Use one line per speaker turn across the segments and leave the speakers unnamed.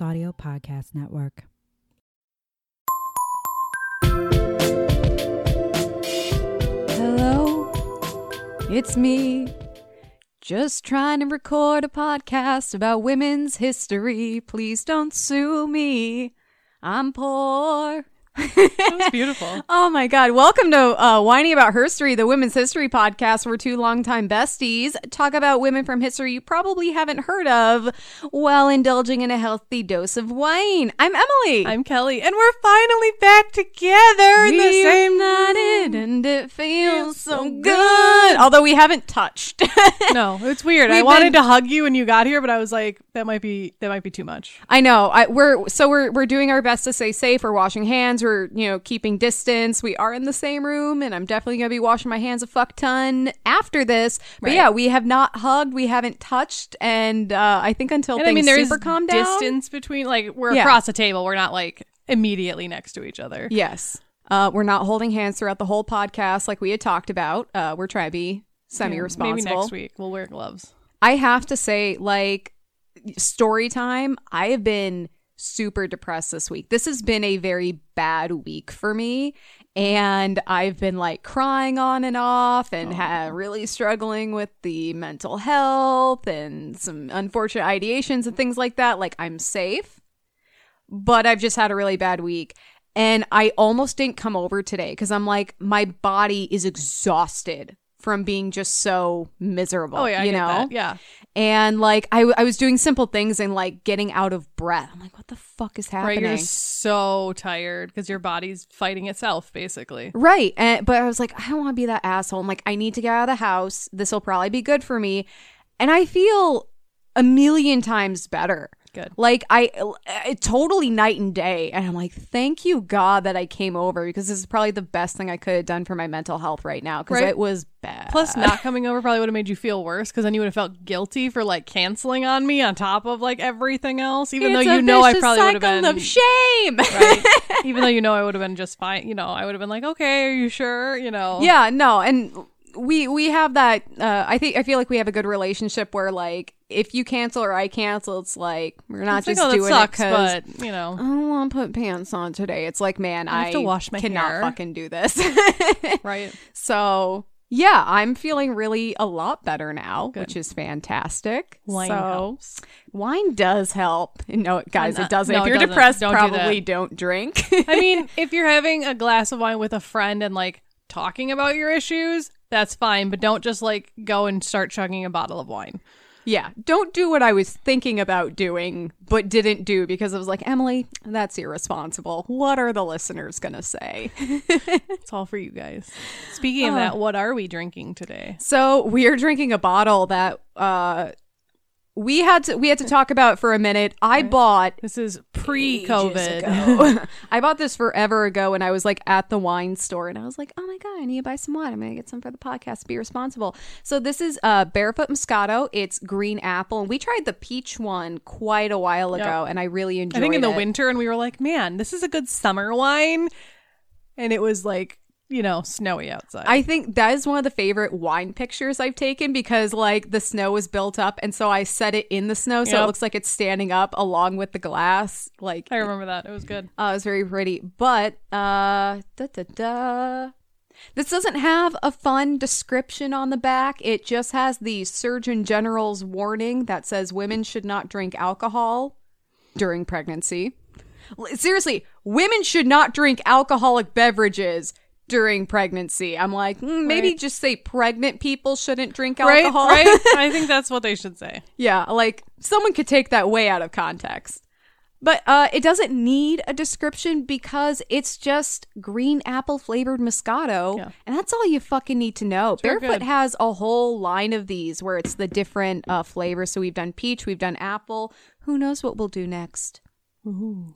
Audio Podcast Network.
Hello, it's me. Just trying to record a podcast about women's history. Please don't sue me. I'm poor.
That was beautiful.
Oh my God. Welcome to uh, Whining About History, the women's history podcast where two longtime besties talk about women from history you probably haven't heard of while indulging in a healthy dose of wine. I'm Emily.
I'm Kelley, and we're finally back together in the same
Reunited and it feels so good. Although we haven't touched.
No, it's weird. I
We've
wanted
been-
to hug you when you got here, but I was like, that might be that might be too much.
I know. I, we're so we're we're doing our best to stay safe. We're washing hands. We're you know keeping distance. We are in the same room, and I'm definitely gonna be washing my hands a fuck ton after this. But
Right.
yeah, we have not hugged. We haven't touched, and uh, I think until
And
things
I mean, there's
super calm down.
distance between like we're
Yeah.
across the table. We're not like immediately next to each other.
Yes. Uh, we're not holding hands throughout the whole podcast like we had talked about. Uh, we're trying to be semi-responsible.
Maybe next week we'll wear gloves.
I have to say, like, story time, I have been super depressed this week. This has been a very bad week for me. And I've been like crying on and off and ha- oh. really struggling with the mental health and some unfortunate ideations and things like that. Like, I'm safe, but I've just had a really bad week. And I almost didn't come over today because I'm like, my body is exhausted from being just so miserable.
Oh yeah, I
you
get
know?
that. Yeah,
and like I, I was doing simple things and like getting out of breath. I'm like, what the fuck is happening?
right. You're so tired because your body's fighting itself, basically.
Right. And but I was like, I don't want to be that asshole. I'm like, I need to get out of the house. This will probably be good for me. And I feel a million times better.
Good.
Like I, uh, I totally night and day. And I'm like, thank you God that I came over because this is probably the best thing I could have done for my mental health right now because
Right.
it was bad.
Plus, not coming over probably would have made you feel worse because then you would have felt guilty for like canceling on me on top of like everything else. Even
It's
though you know I probably would have been
of shame.
right? Even though you know I would have been just fine. You know, I would have been like, okay, are you sure? You know,
yeah no and we we have that uh i think i feel like we have a good relationship where like if you cancel or i cancel it's like we're not
It's like,
just
oh, that
doing
sucks,
it
but you know,
i don't want to put pants on today it's like man i,
have to wash my
cannot
hair.
fucking do this
right?
so yeah i'm feeling really a lot better now which is fantastic
Wine
so
helps.
wine does help no guys it doesn't
no,
if you're
doesn't.
depressed
Don't
probably
that.
don't drink
I mean, if you're having a glass of wine with a friend and like talking about your issues, that's fine. But don't just like go and start chugging a bottle of wine.
Yeah, don't do what I was thinking about doing, but didn't do because I was like, Emily, that's irresponsible. What are the listeners going to say?
It's all for you guys. Speaking of
Oh.
that, what are we drinking today?
so we are drinking a bottle that uh, we had to we had to talk about for a minute. I bought
This is pre-COVID.
I bought this forever ago when I was like at the wine store and I was like, oh my God, I need to buy some wine. I'm going to get some for the podcast. Be responsible. So this is uh, Barefoot Moscato. It's green apple. And we tried the peach one quite a while ago and I really enjoyed it.
I think in the
it.
winter, and we were like, man, this is a good summer wine, and it was like, you know, snowy outside.
I think that is one of the favorite wine pictures I've taken because like the snow was built up and so I set it in the snow so it looks like it's standing up along with the glass. Like
I remember that. It was good.
Uh, it was very pretty. But uh da, da, da. This doesn't have a fun description on the back. It just has the Surgeon General's warning that says women should not drink alcohol during pregnancy. Seriously, women should not drink alcoholic beverages during pregnancy. I'm like, mm, maybe
Right.
just say pregnant people shouldn't drink alcohol.
right. I think that's what they should say.
Yeah, like someone could take that way out of context. But uh, it doesn't need a description because it's just green apple flavored Moscato.
Yeah.
And that's all you fucking need to know.
real
Barefoot
good.
has a whole line of these where it's the different uh, flavors. So we've done peach, we've done apple. Who knows what we'll do next?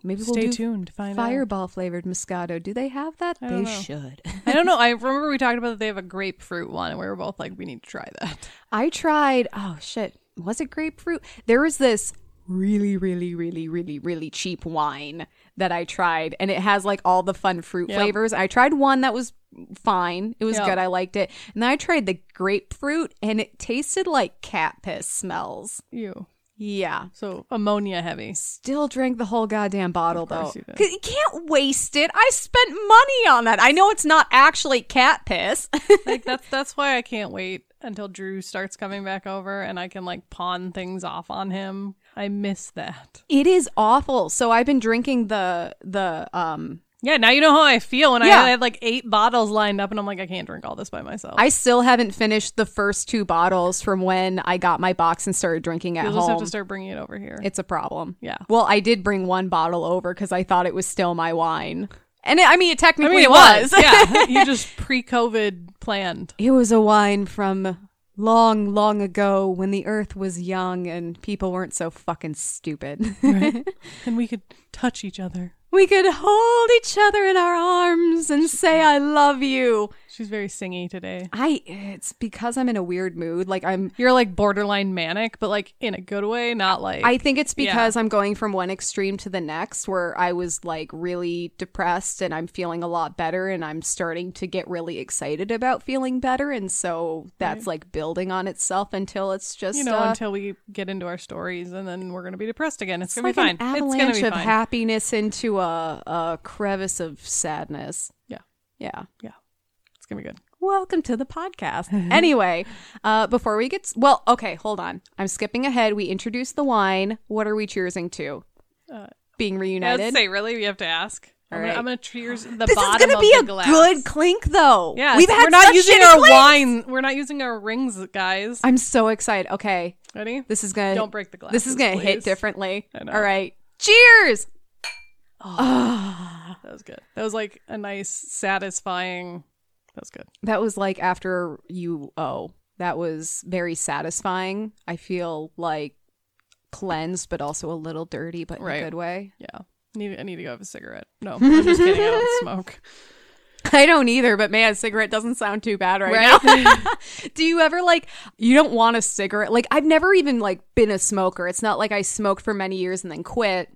Maybe we'll
Stay
do
tuned to find out.
Fireball flavored Moscato. Do they have that?
I
They
don't know.
should.
I don't know. I remember we talked about that they have a grapefruit one, and we were both like, we need to try that.
I tried. Oh shit, was it grapefruit? There was this really, really, really, really, really cheap wine that I tried, and it has like all the fun fruit
Yep.
flavors. I tried one that was fine. It was
Yep.
good. I liked it. And then I tried the grapefruit, and it tasted like cat piss smells.
You.
Yeah.
So ammonia heavy.
Still drank the whole goddamn bottle though.
you
You can't waste it. I spent money on that. I know it's not actually cat piss.
Like that's that's why I can't wait until Drew starts coming back over and I can like pawn things off on him. I miss that.
it is awful. So I've been drinking the the um
Yeah, now you know how I feel when
Yeah.
I had like eight bottles lined up and I'm like, I can't drink all this by myself.
I still haven't finished the first two bottles from when I got my box and started drinking at
You'll just
home.
have to start bringing it over here.
it's a problem.
Yeah.
Well, I did bring one bottle over because I thought it was still my wine. And it, I mean, it
I
technically
mean, it
was.
was. yeah, you just pre-COVID planned.
It was a wine from long, long ago when the earth was young and people weren't so fucking stupid.
Right? and we could touch each other.
We could hold each other in our arms and say, I love you.
She's very singy today.
I, it's because I'm in a weird mood. Like, I'm,
You're like borderline manic, but like in a good way, not like
I think it's
Yeah.
because I'm going from one extreme to the next where I was like really depressed and I'm feeling a lot better and I'm starting to get really excited about feeling better. And so that's like building on itself until it's just,
you know,
uh,
until we get into our stories and then we're gonna be depressed again. It's,
It's
gonna
like
be fine.
an
It's
avalanche
gonna be
of
fine.
happiness into a, a crevice of sadness.
Yeah.
Yeah.
yeah. Gonna be good.
Welcome to the podcast. anyway, uh, before we get s- well, okay, hold on. I'm skipping ahead. We introduced the wine. What are we cheersing to?
Uh,
Being
Yeah,
reunited.
let's say really we have to ask. I'm,
All
gonna,
right.
I'm gonna cheers the
this is
bottom
gonna
of
be
the
a
glass.
good clink, though.
Yeah,
we've had
we're not
such
using
shitty
our
clinks.
wine. We're not using our rings, guys.
I'm so excited. Okay,
Ready?
this is gonna
Don't break the glass.
This is gonna hit differently.
I know.
All right, cheers.
That was good. That was like a nice, satisfying. That was good.
That was like after you oh, that was very satisfying. I feel like cleansed, but also a little dirty, but in
Right.
a good way.
Yeah. I Need I need to go have a cigarette. No, I'm just kidding. I don't smoke.
I don't either, but man, cigarette doesn't sound too bad right,
Right?
now. Do you ever like you don't want a cigarette? Like I've never even like been a smoker. It's not like I smoked for many years and then quit.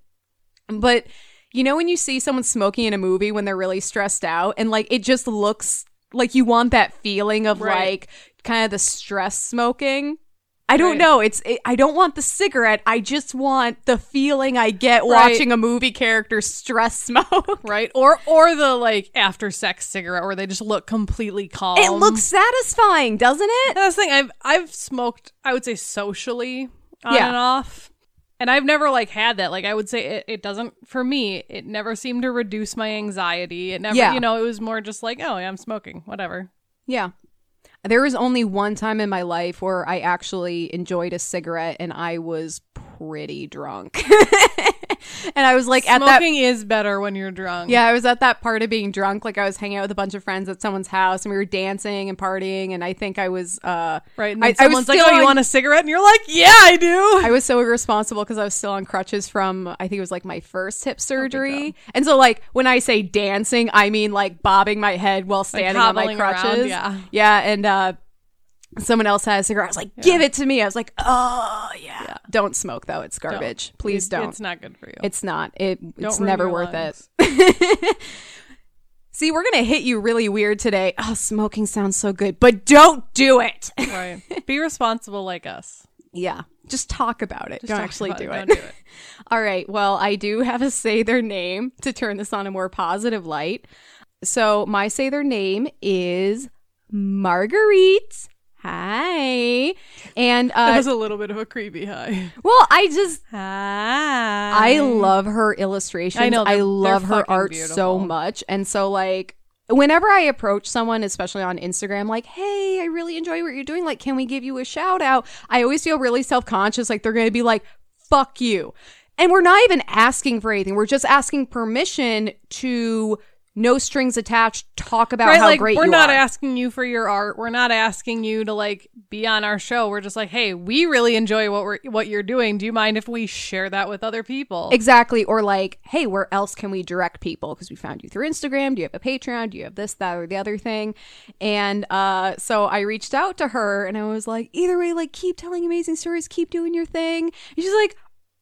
But you know when you see someone smoking in a movie when they're really stressed out and like it just looks like you want that feeling of
Right.
like kind of the stress smoking. I don't
Right.
know. It's it, I don't want the cigarette. I just want the feeling I get
Right.
watching a movie character stress smoke.
Right? Or or the like after sex cigarette where they just look completely calm.
It looks satisfying, doesn't it?
That's the thing. I've I've smoked. I would say socially on
Yeah.
and off, and I've never like had that. Like I would say it, it doesn't for me. It never seemed to reduce my anxiety. It never.
Yeah.
You know, it was more just like, oh, yeah, I'm smoking. Whatever.
Yeah. There was only one time in my life where I actually enjoyed a cigarette and I was pretty drunk. and I was like at that
Smoking is better when you're drunk.
Yeah, I was at that part of being drunk. Like I was hanging out with a bunch of friends at someone's house and we were dancing and partying and I think I was uh
Right. And
I-
then
I was
someone's like, oh, you want a cigarette? And you're like, yeah, I do.
I was so irresponsible because I was still on crutches from I think it was like my first
Oh,
hip surgery. and so like when I say dancing, I mean like bobbing my head while standing on my
hobbling around,
crutches.
yeah.
Yeah, and uh someone else had a cigarette. I was like, "Give it to me." I was like, "Oh, yeah." Don't smoke though. It's garbage. Please
It-
don't.
It's not good for you.
It's not. It it's never worth
lungs.
it. See, we're going to hit you really weird today. Oh, smoking sounds so good, but don't do it.
right. Be responsible like us.
yeah. Just talk about it.
Just
don't actually do it.
Don't do it.
All right. Well, I do have to say their name to turn this on a more positive light. So, my say their name is Marguerite. Hi. And
That
uh
was a little bit of a creepy hi
well, I just
Hi.
I love her illustrations.
I know,
I love her art so much. And so like whenever I approach someone, especially on Instagram, like, hey, I really enjoy what you're doing. Like, can we give you a shout out? I always feel really self-conscious. Like they're gonna be like, fuck you. And we're not even asking for anything. We're just asking permission to no strings attached talk about
right,
how
like
great
we're
you
not
are.
Not asking you for your art. We're not asking you to like be on our show. We're just like, hey, we really enjoy what we're what you're doing. Do you mind if we share that with other people?
Exactly. Or like, hey, where else can we direct people? Because we found you through Instagram. Do you have a Patreon? Do you have this, that, or the other thing? And uh, so I reached out to her and I was like, either way, like, keep telling amazing stories, keep doing your thing. And she's like,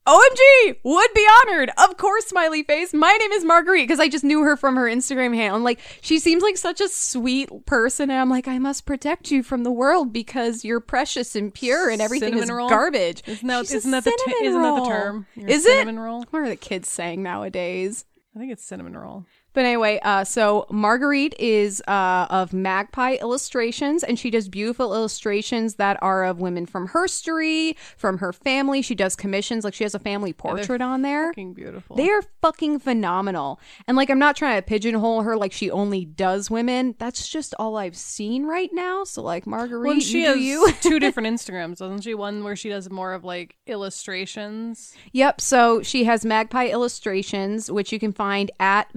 OMG, would be honored. Of course, smiley face. My name is Marguerite because I just knew her from her Instagram handle. I'm like, she seems like such a sweet person. And I'm like, I must protect you from the world because you're precious and pure and everything
Cinnamon
is
roll?
garbage.
Isn't that, isn't that the t- isn't that the term? You're a
Is it?
cinnamon roll?
What are the kids saying nowadays?
I think it's cinnamon roll.
But anyway, uh, so Marguerite is uh, of Magpie Illustrations, and she does beautiful illustrations that are of women from her story, from her family. She does commissions, like she has a family portrait on there.
Fucking beautiful.
They are fucking phenomenal. And like, I'm not trying to pigeonhole her like she only does women. That's just all I've seen right now. So like, Marguerite,
well, she
you
has
you.
two different Instagrams, doesn't she? One where she does more of like illustrations.
Yep. So she has Magpie Illustrations, which you can find at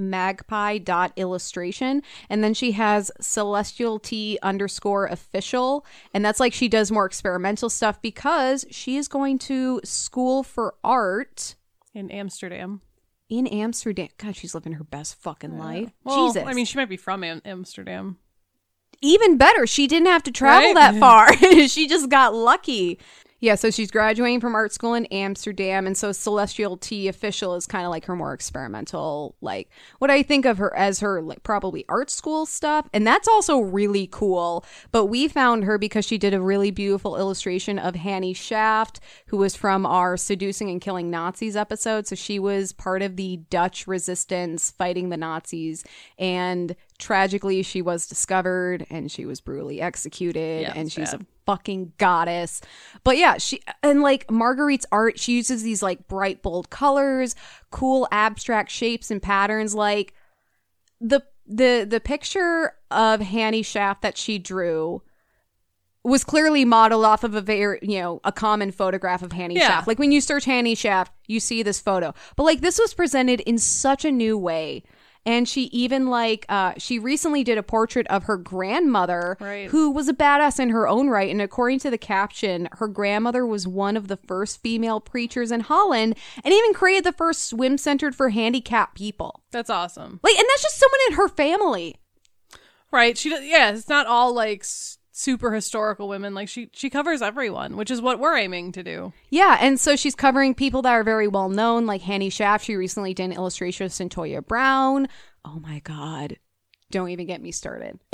magpie.illustration. And then she has Celestial Tea underscore official. And that's like she does more experimental stuff because she is going to school for art
in Amsterdam.
in Amsterdam. God, she's living her best fucking life.
Well,
Jesus.
I mean, she might be from Am- Amsterdam.
even better. She didn't have to travel
Right?
that far. she just got lucky. Yeah, so she's graduating from art school in Amsterdam, and so Celestial Tea official is kind of like her more experimental, like what I think of her as her like probably art school stuff, and that's also really cool. But we found her because she did a really beautiful illustration of Hannie Schaft, who was from our seducing and killing Nazis episode. So she was part of the Dutch resistance fighting the Nazis, and tragically she was discovered and she was brutally executed,
Yeah,
and she's
bad.
a fucking goddess. But yeah, she and like Marguerite's art, she uses these like bright bold colors, cool abstract shapes and patterns like the the the picture of Hannie Schaft that she drew was clearly modeled off of a very, you know, a common photograph of Hannie
Yeah.
Schaft. Like when you search Hannie Schaft, you see this photo. But like this was presented in such a new way. And she even like uh she recently did a portrait of her grandmother
Right.
who was a badass in her own right and according to the caption her grandmother was one of the first female preachers in Holland and even created the first swim centered for handicapped people.
That's awesome.
Like and that's just someone in her family.
Right. She does, yeah, it's not all like super historical women. Like she she covers everyone, which is what we're aiming to do.
Yeah, and so she's covering people that are very well known, like Hannie Schaft. She recently did an illustration of Cyntoia Brown. Oh my god. Don't even get me started.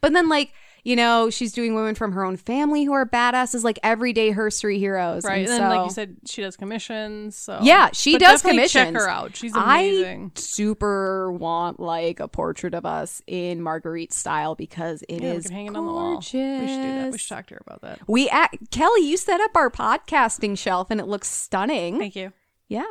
but then like, you know, she's doing women from her own family who are badasses, like everyday herstory heroes.
Right. And,
And,
then
so,
like you said, she does commissions. So
Yeah, she
But
does commissions.
Check her out. She's amazing.
I super want like a portrait of us in Marguerite style because it is
yeah, we can hang it on the wall. We should do that. We should talk to her about that.
We act- Kelley, you set up our podcasting shelf and it looks stunning.
Thank you.
Yeah.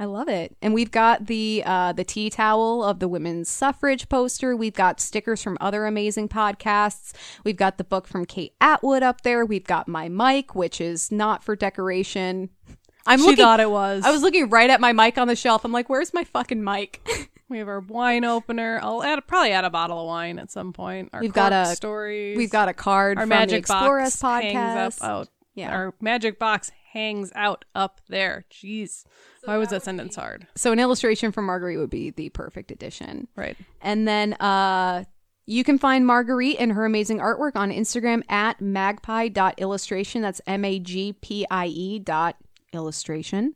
I love it. And we've got the uh the tea towel of the women's suffrage poster. We've got stickers from other amazing podcasts. We've got the book from Kate Atwood up there. We've got my mic, which is not for decoration. I'm
She
looking
thought it was.
I was looking right at my mic on the shelf. I'm like, "Where's my fucking mic?"
We have our wine opener. I'll add probably add a bottle of wine at some point. Our
We've got a-
stories.
We've got a card
our
from
magic
the Explorers
box
podcast.
hangs up out.
Yeah.
our magic box hangs out up there. Jeez, why was that sentence hard?
So an illustration from Marguerite would be the perfect addition.
Right.
And then uh you can find Marguerite and her amazing artwork on Instagram at magpie.illustration. That's M A G P I E dot illustration.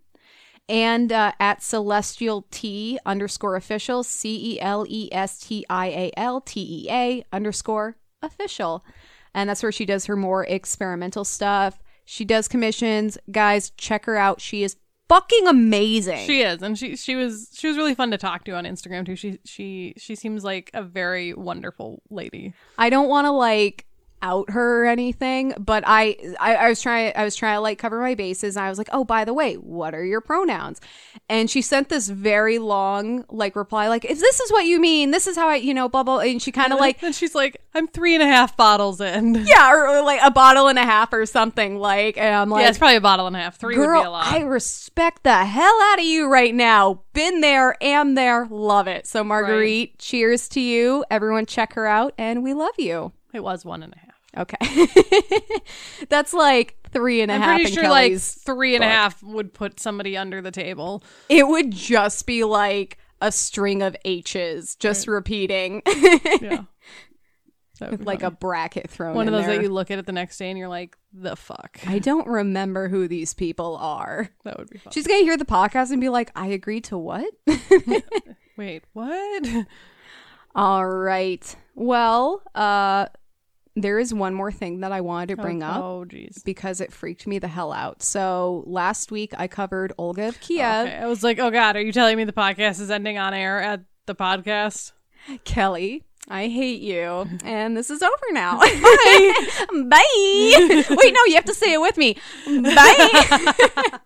And uh, at celestial T underscore official, C E L E S T I A L T E A underscore official. And that's where she does her more experimental stuff. She does commissions. Guys, check her out. She is fucking amazing.
She is, and she she was she was really fun to talk to on Instagram too. She she she seems like a very wonderful lady.
I don't want to like out her or anything, but I, I I was trying I was trying to like cover my bases. And I was like, oh, by the way, what are your pronouns? And she sent this very long like reply, like if this is what you mean, this is how I you know blah blah. And she kind of like
and she's like, I'm three and a half bottles in.
yeah, or, or, like a bottle and a half or something like. And I'm like,
yeah, it's probably a bottle and a half. Three would be a
Girl,
lot.
I respect the hell out of you right now. Been there, am there, love it. So, Marguerite, cheers to you. Everyone, check her out, and we love you.
it was one and a half.
Okay. That's like three and a
I'm
half
pretty sure like three and a
book.
half would put somebody under the table.
It would just be like a string of H's just repeating.
Yeah. That would
with
be
like a bracket thrown
one of those
there.
that you look at it the next day and you're like, the fuck.
I don't remember who these people are.
That would be fun.
She's gonna hear the podcast and be like, "I agreed to what?"
Wait, what?
All right. Well, uh, there is one more thing that I wanted to bring up
Oh,
because it freaked me the hell out. So last week I covered Olga of Kiev.
Okay, I was like, oh god, are you telling me the podcast is ending on air at the podcast?
Kelley, I hate you, and this is over now. Bye. Bye. Wait, no, you have to say it with me. Bye.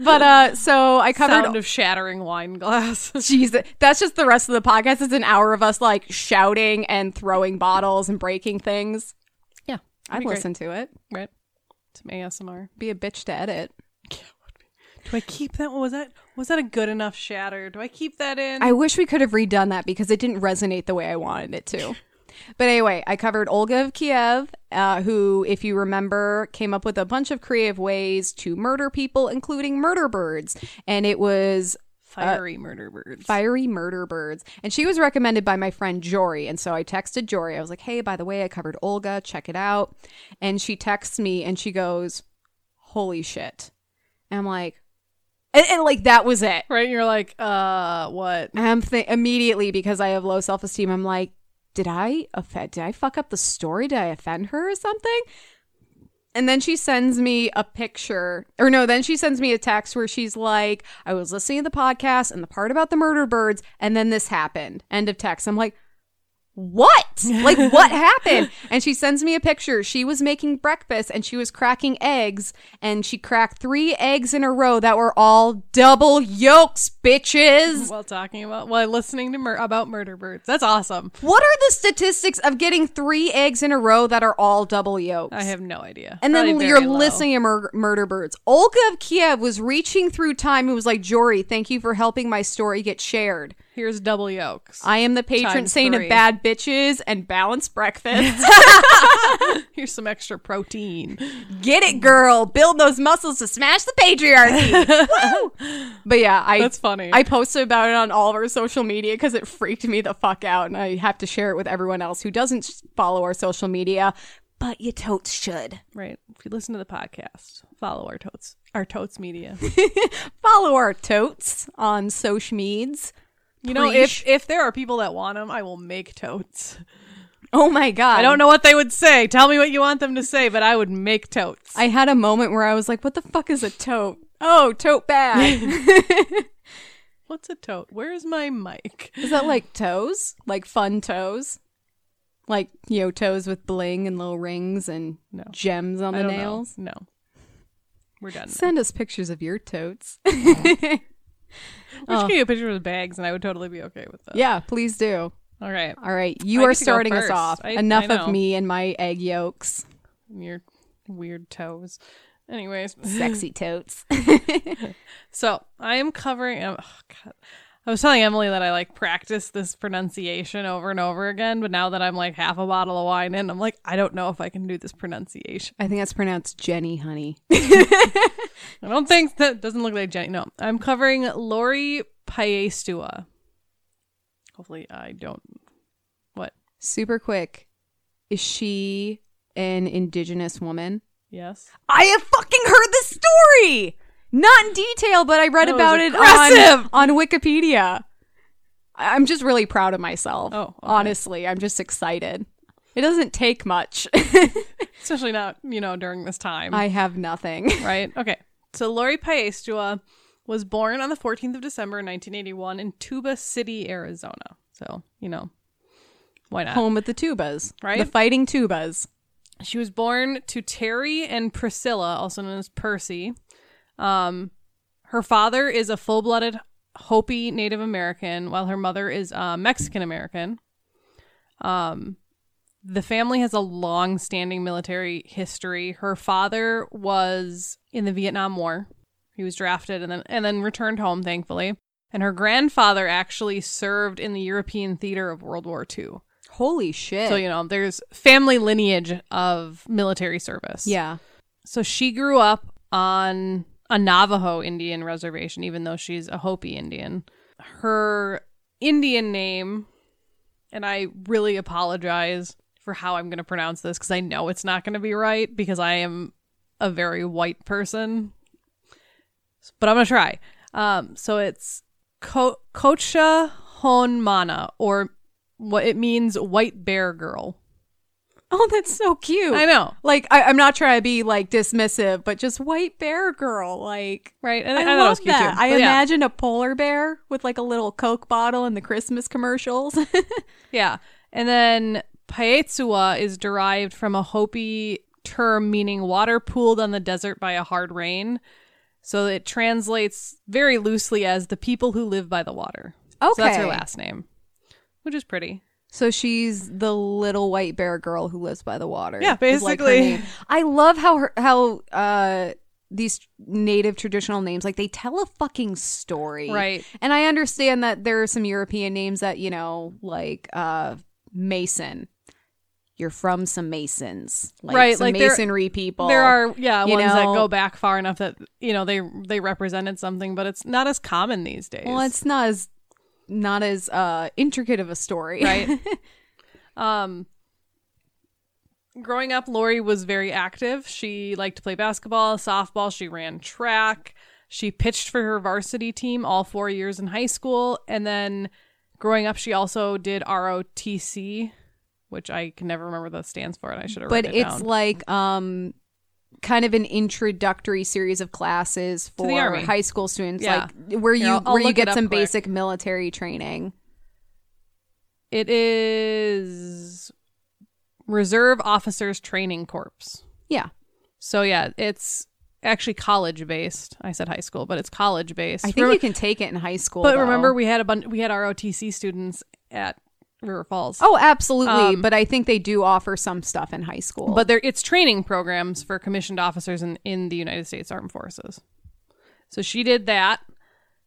but uh, so I covered.
Sound of shattering wine glass.
Jesus, that's just the rest of the podcast. It's an hour of us like shouting and throwing bottles and breaking things.
yeah,
I'd
great.
listen to it.
right. Some ASMR.
Be a bitch to edit.
Do I keep that? Was that was that a good enough shatter? Do I keep that in?
I wish we could have redone that because it didn't resonate the way I wanted it to. But anyway, I covered Olga of Kiev, uh, who, if you remember, came up with a bunch of creative ways to murder people, including murder birds. And it was
Fiery murder birds.
Fiery Murder Birds. And she was recommended by my friend Jory. And so I texted Jory. I was like, hey, by the way, I covered Olga. Check it out. And she texts me and she goes, holy shit. And I'm like, and, and like that was it.
right? You're like, uh, what?
I'm th- immediately because I have low self esteem. I'm like, did I offend? Did I fuck up the story? Did I offend her or something? And then she sends me a picture, or no, then she sends me a text where she's like, I was listening to the podcast and the part about the murder birds, and then this happened. End of text. I'm like, what? Like, what happened? And she sends me a picture. She was making breakfast and she was cracking eggs, and she cracked three eggs in a row that were all double yolks, bitches.
While talking about, while listening to mur- about murder birds. That's awesome.
What are the statistics of getting three eggs in a row that are all double yolks?
I have no idea.
and then you're
low.
listening to mur- Murder Birds. Olga of Kiev was reaching through time and was like, Jory, thank you for helping my story get shared.
Here's double yolks.
I am the patron
Times
saint
three.
of bad bitches and balanced breakfast.
Here's some extra protein.
Get it, girl. Build those muscles to smash the patriarchy. Woo! But yeah, I
That's funny.
I posted about it on all of our social media because it freaked me the fuck out, and I have to share it with everyone else who doesn't follow our social media. But you totes should
Right. If you listen to the podcast, follow our totes, our totes media.
follow our totes on social meds.
You know,
Preach.
if if there are people that want them, I will make totes.
Oh my god!
I don't know what they would say. Tell me what you want them to say, but I would make totes.
I had a moment where I was like, "What the fuck is a tote?" Oh, tote bag.
What's a tote? Where's my mic?
Is that like toes? Like fun toes? Like, you know, toes with bling and little rings and
No.
gems on
I
the nails?
know. No. We're done. now.
Send us pictures of your totes.
We should oh. get you a picture of the bags, and I would totally be okay with that.
yeah, please do.
All right.
All right, you
I
are
get to go
starting us off.
I-
Enough
I
of me and my egg yolks.
Your weird toes. Anyways,
Sexy totes.
so I am covering. Oh, God. I was telling Emily that I like practice this pronunciation over and over again, but now that I'm like half a bottle of wine in, I'm like, I don't know if I can do this pronunciation.
I think that's pronounced Jenny, honey.
I don't think that doesn't look like Jenny. No, I'm covering Lori Piestewa. Hopefully, I don't. What?
Super quick. Is she an indigenous woman?
Yes.
I have fucking heard this story. Not in detail, but I read
That
about it on, on Wikipedia. I'm just really proud of myself.
Oh, okay.
honestly, I'm just excited. It doesn't take much.
Especially not, you know, during this time.
I have nothing.
right? Okay. So Lori Piestewa was born on the 14th of December 1981 in Tuba City, Arizona. So, you know, why not?
Home with the tubas,
Right?
The fighting tubas.
She was born to Terry and Priscilla, also known as Percy. Um, her father is a full-blooded Hopi Native American, while her mother is uh, Mexican American. Um, the family has a long-standing military history. Her father was in the Vietnam War. He was drafted and then and then returned home, thankfully. And her grandfather actually served in the European theater of World War II.
Holy shit.
So, you know, there's family lineage of military service.
yeah.
So she grew up on a Navajo Indian reservation, even though she's a Hopi Indian. Her Indian name, and I really apologize for how I'm going to pronounce this because I know it's not going to be right because I am a very white person. But I'm going to try. Um, so it's Ko- Kocha Honmana, or what it means white bear girl.
Oh, that's so cute.
I know.
Like, I, I'm not trying to be like dismissive, but just white bear girl. Like,
Right. And
I,
I, it
love
was cute
that.
too.
I
yeah.
imagine a polar bear with like a little Coke bottle in the Christmas commercials.
Yeah. And then Piestewa is derived from a Hopi term meaning water pooled on the desert by a hard rain. So it translates very loosely as the people who live by the water. So that's her last name, which is pretty.
So she's the little white bear girl who lives by the water.
Yeah,
is like
basically.
I love how her how uh these native traditional names like they tell a fucking story.
Right.
And I understand that there are some European names that, you know, like uh Mason. You're from some Masons. Like
Right,
some
like there-
masonry people.
There are yeah ones that go back far enough that you know they they represented something, but it's not as common these days.
Well, it's not as not as uh intricate of a story.
right? um, growing up, Lori was very active. She liked to play basketball, softball. She ran track. She pitched for her varsity team all four years in high school, and then growing up, she also did ROTC, which I can never remember what that stands for, and I should have.
but
it
it's
down.
like um kind of an introductory series of classes for high school students
Yeah.
like where you where you get some
quick.
basic military training
it is Reserve Officers Training Corps.
yeah
So yeah, it's actually college based. I said high school, but it's college based.
i think you can take it in high school
But
though.
remember, we had a bunch. We had ROTC students at River Falls.
oh absolutely
Um,
but i think they do offer some stuff in high school
but there it's training programs for commissioned officers in in the United States Armed Forces. So she did that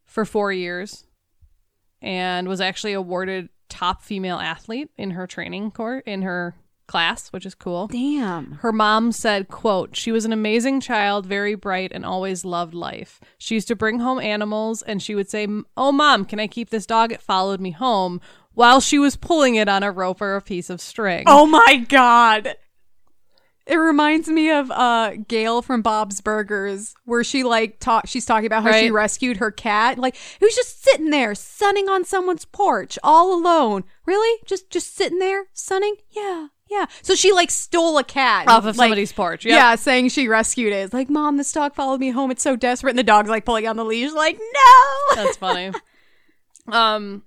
for four years, and was actually awarded top female athlete in her training course in her class, which is cool.
damn
Her mom said, quote, she was an amazing child, very bright, and always loved life. She used to bring home animals, and she would say, oh, mom, can I keep this dog? It followed me home while she was pulling it on a rope or a piece of string.
oh my god. It reminds me of uh Gayle from Bob's Burgers where she like talk she's talking about how she rescued her cat. Like it was just sitting there sunning on someone's porch all alone. Really? Just just sitting there sunning? Yeah yeah. So she like stole a cat.
Off of
like,
somebody's porch. Yep.
yeah saying she rescued it. It's like mom this dog followed me home. It's so desperate. And the dog's like pulling on the leash like no.
That's funny. um,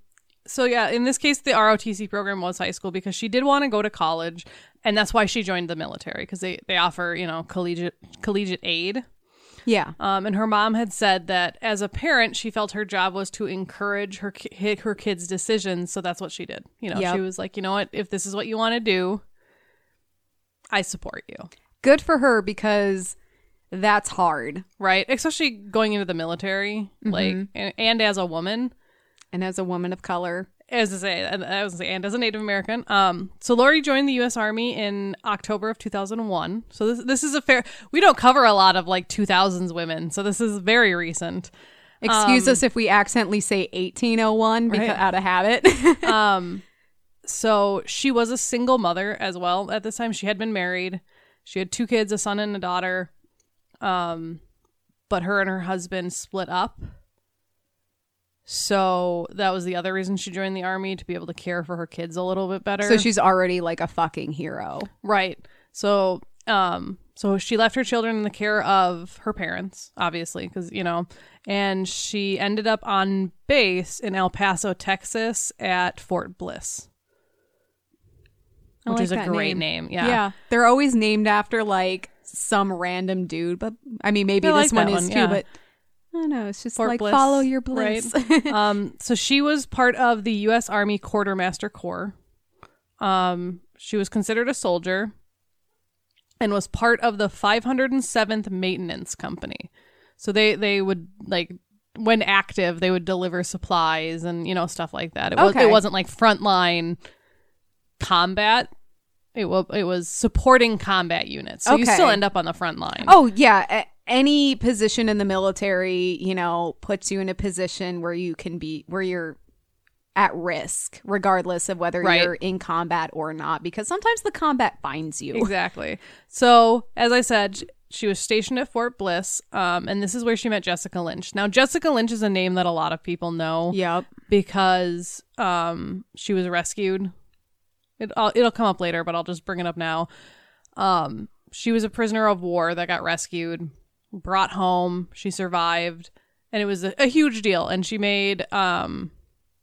so yeah, in this case, the ROTC program was high school because she did want to go to college, and that's why she joined the military because they they offer you know collegiate collegiate aid.
yeah
Um, and her mom had said that as a parent, she felt her job was to encourage her ki- her kids' decisions. So that's what she did. You know,
Yep.
she was like, you know what, if this is what you want to do, I support you.
good for her because that's hard
Right, especially going into the military, like, and, and as a woman,
and as a woman of color
as I say, and I was say, and as a Native American. Um, so Lori joined the U.S. Army in October of 2001. So this this is a fair. We don't cover a lot of like 2000s women, so this is very recent.
Excuse us if we accidentally say 1801 because
Right.
out of habit.
Um, so she was a single mother as well at this time. She had been married. She had two kids, a son and a daughter. Um, but her and her husband split up. So that was the other reason she joined the army to be able to care for her kids a little bit better.
so she's already like a fucking hero.
Right. So, um, so she left her children in the care of her parents, obviously, because you know, and she ended up on base in El Paso, Texas, at Fort Bliss,
I
which
like
is a great name.
Yeah.
Yeah.
They're always named after like some random dude, but I mean, maybe
I
this
like
one is
one,
too,
yeah.
but don't know. It's just
Fort
like
Bliss,
follow your bliss.
um, so she was part of the U.S. Army Quartermaster Corps. Um, she was considered a soldier and was part of the 507th Maintenance Company. So they they would like when active, they would deliver supplies and you know stuff like that. It was
Okay.
it wasn't like frontline combat. It was it was supporting combat units. So you still end up on the front line.
oh, yeah. Any position in the military, you know, puts you in a position where you can be, where you're at risk, regardless of whether
Right.
you're in combat or not, because sometimes the combat finds you.
Exactly. So, as I said, she was stationed at Fort Bliss, um, and this is where she met Jessica Lynch. Now, Jessica Lynch is a name that a lot of people know
Yep.
because um, she was rescued. It, I'll, it'll come up later, but I'll just bring it up now. Um, she was a prisoner of war that got rescued, brought home. She survived, and it was a, a huge deal. And she made um,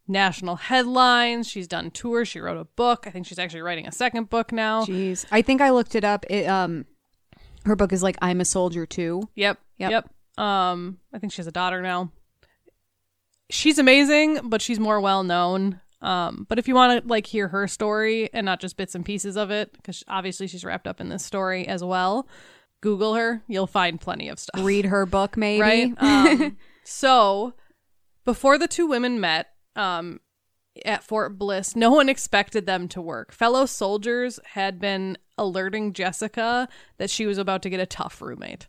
national headlines. She's done tours. She wrote a book. I think she's actually writing a second book now.
Jeez. I think I looked it up. It, um, her book is like I'm a Soldier too.
Yep.
Yep.
Yep. Um, I think she has a daughter now. She's amazing, but she's more well known. Um, but if you want to like hear her story and not just bits and pieces of it, because obviously she's wrapped up in this story as well, Google her. You'll find plenty of stuff.
Read her book, maybe.
right? Um, so before the two women met, um, at Fort Bliss, no one expected them to work. Fellow soldiers had been alerting Jessica that she was about to get a tough roommate.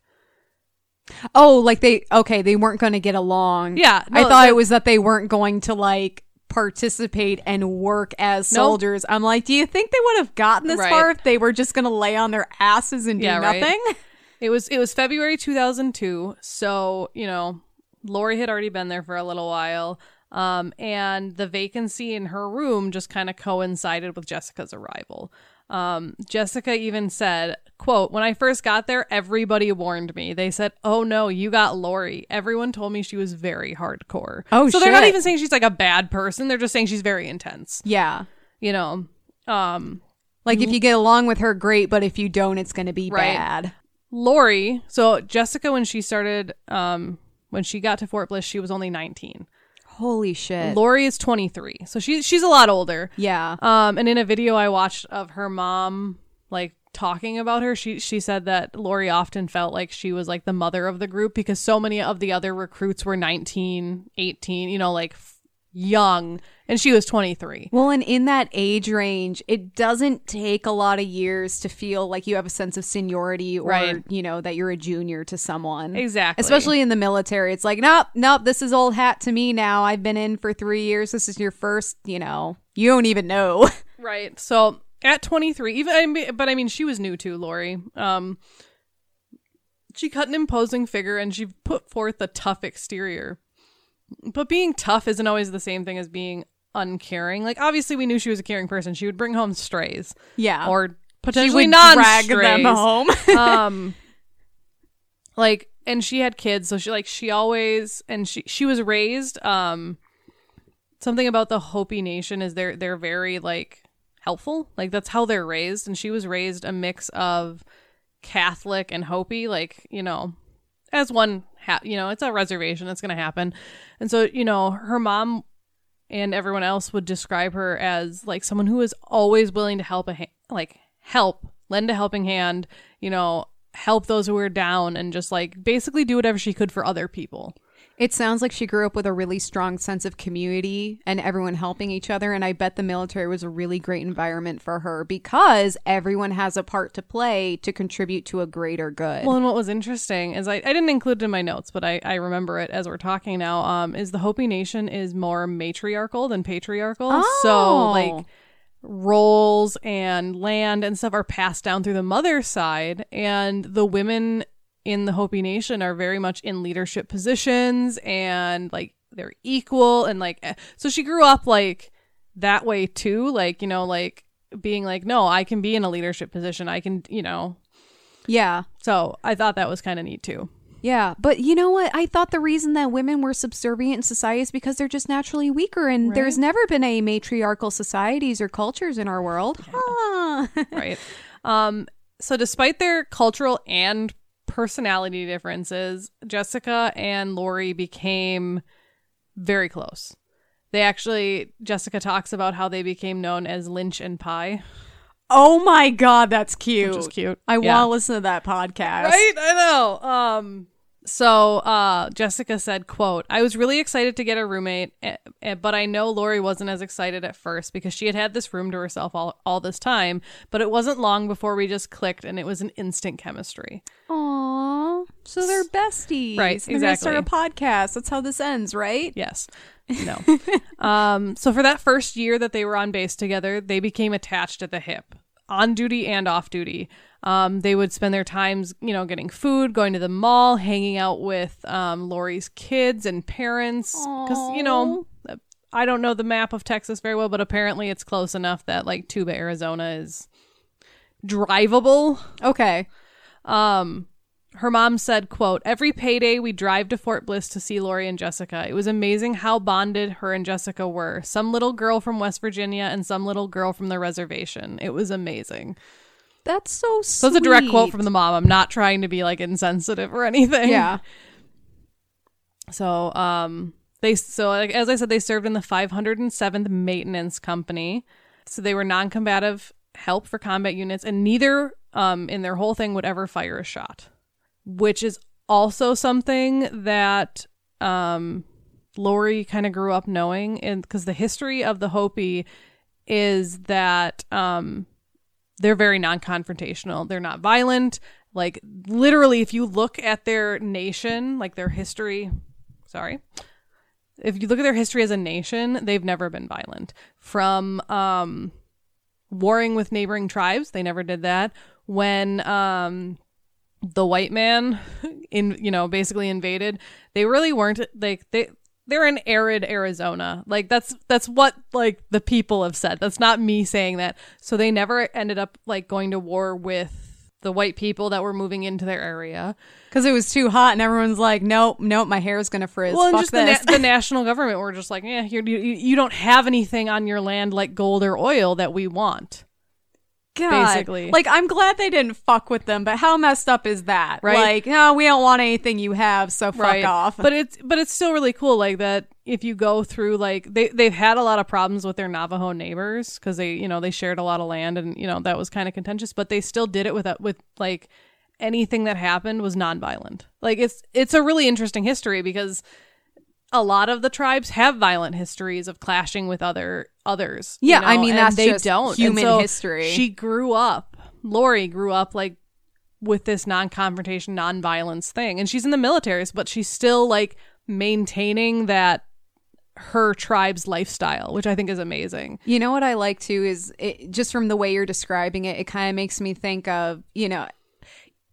Oh, like they okay, they weren't going to get along.
Yeah,
I thought
they-
it was that they weren't going to like participate and work as
Nope.
soldiers. I'm like, do you think they would have gotten this
Right.
far if they were just going to lay on their asses and do
Yeah, right.
nothing?
It was it was February 2002, so you know Lori had already been there for a little while, um, and the vacancy in her room just kind of coincided with Jessica's arrival. Um, Jessica even said, "quote When I first got there, everybody warned me. They said, "Oh no, you got Lori." Everyone told me she was very hardcore.
Oh,
so they're not even saying she's like a bad person. They're just saying she's very intense.
Yeah.
You know, um,
Like if you get along with her, great, but if you don't, it's going to be
Right.
bad.
Lori, so Jessica, when she started, um, when she got to Fort Bliss, she was only 19.
Holy shit.
Lori is 23, so she's she's a lot older.
yeah.
Um, and in a video I watched of her mom, like talking about her, she she said that Lori often felt like she was like the mother of the group because so many of the other recruits were 19, 18, you know, like f- young, and she was 23.
Well, and in that age range, it doesn't take a lot of years to feel like you have a sense of seniority or,
Right.
you know, that you're a junior to someone.
Exactly.
Especially in the military. It's like, nope, nope, this is old hat to me now. I've been in for three years. This is your first, you know, you don't even know.
Right. So at 23, even I mean, but I mean, she was new too, Lori. Um, she cut an imposing figure and she put forth a tough exterior. But being tough isn't always the same thing as being uncaring. Like obviously, we knew she was a caring person. She would bring home strays
yeah.
or potentially non
drag them home.
um, like, and she had kids, so she like she always and she she was raised. Um, something about the Hopi Nation is they're they're very like helpful. Like that's how they're raised, and she was raised a mix of Catholic and Hopi. Like you know, as one ha- you know, it's a reservation. It's gonna happen, and so you know, her mom and everyone else would describe her as like someone who is always willing to help a ha- like help lend a helping hand you know help those who are down and just like basically do whatever she could for other people
It sounds like she grew up with a really strong sense of community and everyone helping each other. And I bet the military was a really great environment for her because everyone has a part to play to contribute to a greater good.
well and what was interesting is i, I didn't include it in my notes but I, I remember it as we're talking now um is the hopi nation is more matriarchal than patriarchal
Oh.
so like roles and land and stuff are passed down through the mother's side and the women in the Hopi Nation are very much in leadership positions and like they're equal and like eh, so she grew up like that way too like you know like being like no I can be in a leadership position I can you know
yeah.
so I thought that was kind of neat too
Yeah, but you know what? I thought the reason that women were subservient in society is because they're just naturally weaker, and there's never been a matriarchal societies or cultures in our world. Huh.
right um so despite their cultural and personality differences Jessica and Lori became very close they actually Jessica talks about how they became known as Lynch and Pie
oh my god, that's cute.
which is cute
I
Yeah.
want to listen to that podcast.
right i know um so uh jessica said quote i was really excited to get a roommate eh, eh, but i know lori wasn't as excited at first because she had had this room to herself all, all this time but it wasn't long before we just clicked and it was an instant chemistry
Aww. So they're besties.
Right,
They're start a podcast. That's how this ends, right?
Yes. No. um, so for that first year that they were on base together, they became attached at the hip, on duty and off duty. Um, they would spend their times, you know, getting food, going to the mall, hanging out with um, Lori's kids and parents. Because, you know, I don't know the map of Texas very well, but apparently it's close enough that, like, Tuba, Arizona is drivable.
Okay.
Um, her mom said, quote, every payday we drive to Fort Bliss to see Lori and Jessica. It was amazing how bonded her and Jessica were. Some little girl from West Virginia and some little girl from the reservation. It was amazing.
That's so sweet.
So it's a direct quote from the mom. I'm not trying to be like insensitive or anything.
Yeah.
So, um, they so like, as I said, they served in the 507th Maintenance Company. So they were non-combative help for combat units, and neither um in their whole thing would ever fire a shot, which is also something that um Lori kind of grew up knowing, and because the history of the Hopi is that um they're very non-confrontational. They're not violent. Like literally, if you look at their nation, like their history, sorry, if you look at their history as a nation, they've never been violent. From um, warring with neighboring tribes, they never did that. When um, the white man, in you know, basically invaded, they really weren't like they. They're in arid Arizona. Like that's that's what like the people have said. That's not me saying that. So they never ended up like going to war with the white people that were moving into their area.
Because it was too hot and everyone's like, nope, nope, my hair is going to frizz.
Well, and
Fuck
just the, na- the national government were just like, yeah, you you don't have anything on your land like gold or oil that we want.
God.
basically.
Like, I'm glad they didn't fuck with them, but how messed up is that?
Right.
Like, no, we don't want anything you have, so fuck off.
But it's but it's still really cool like that if you go through like they they've had a lot of problems with their Navajo neighbors cuz they, you know, they shared a lot of land and you know, that was kind of contentious, but they still did it with with like anything that happened was nonviolent. Like it's it's a really interesting history because a lot of the tribes have violent histories of clashing with other others. you
Yeah, I mean,
and
that's
they
just
don't.
Human
so
history.
She grew up. Lori grew up like with this non-confrontation, non-violence thing, and she's in the military, but she's still like maintaining that her tribe's lifestyle, which I think is amazing.
You know what I like too is it, just from the way you're describing it, it kind of makes me think of, you know,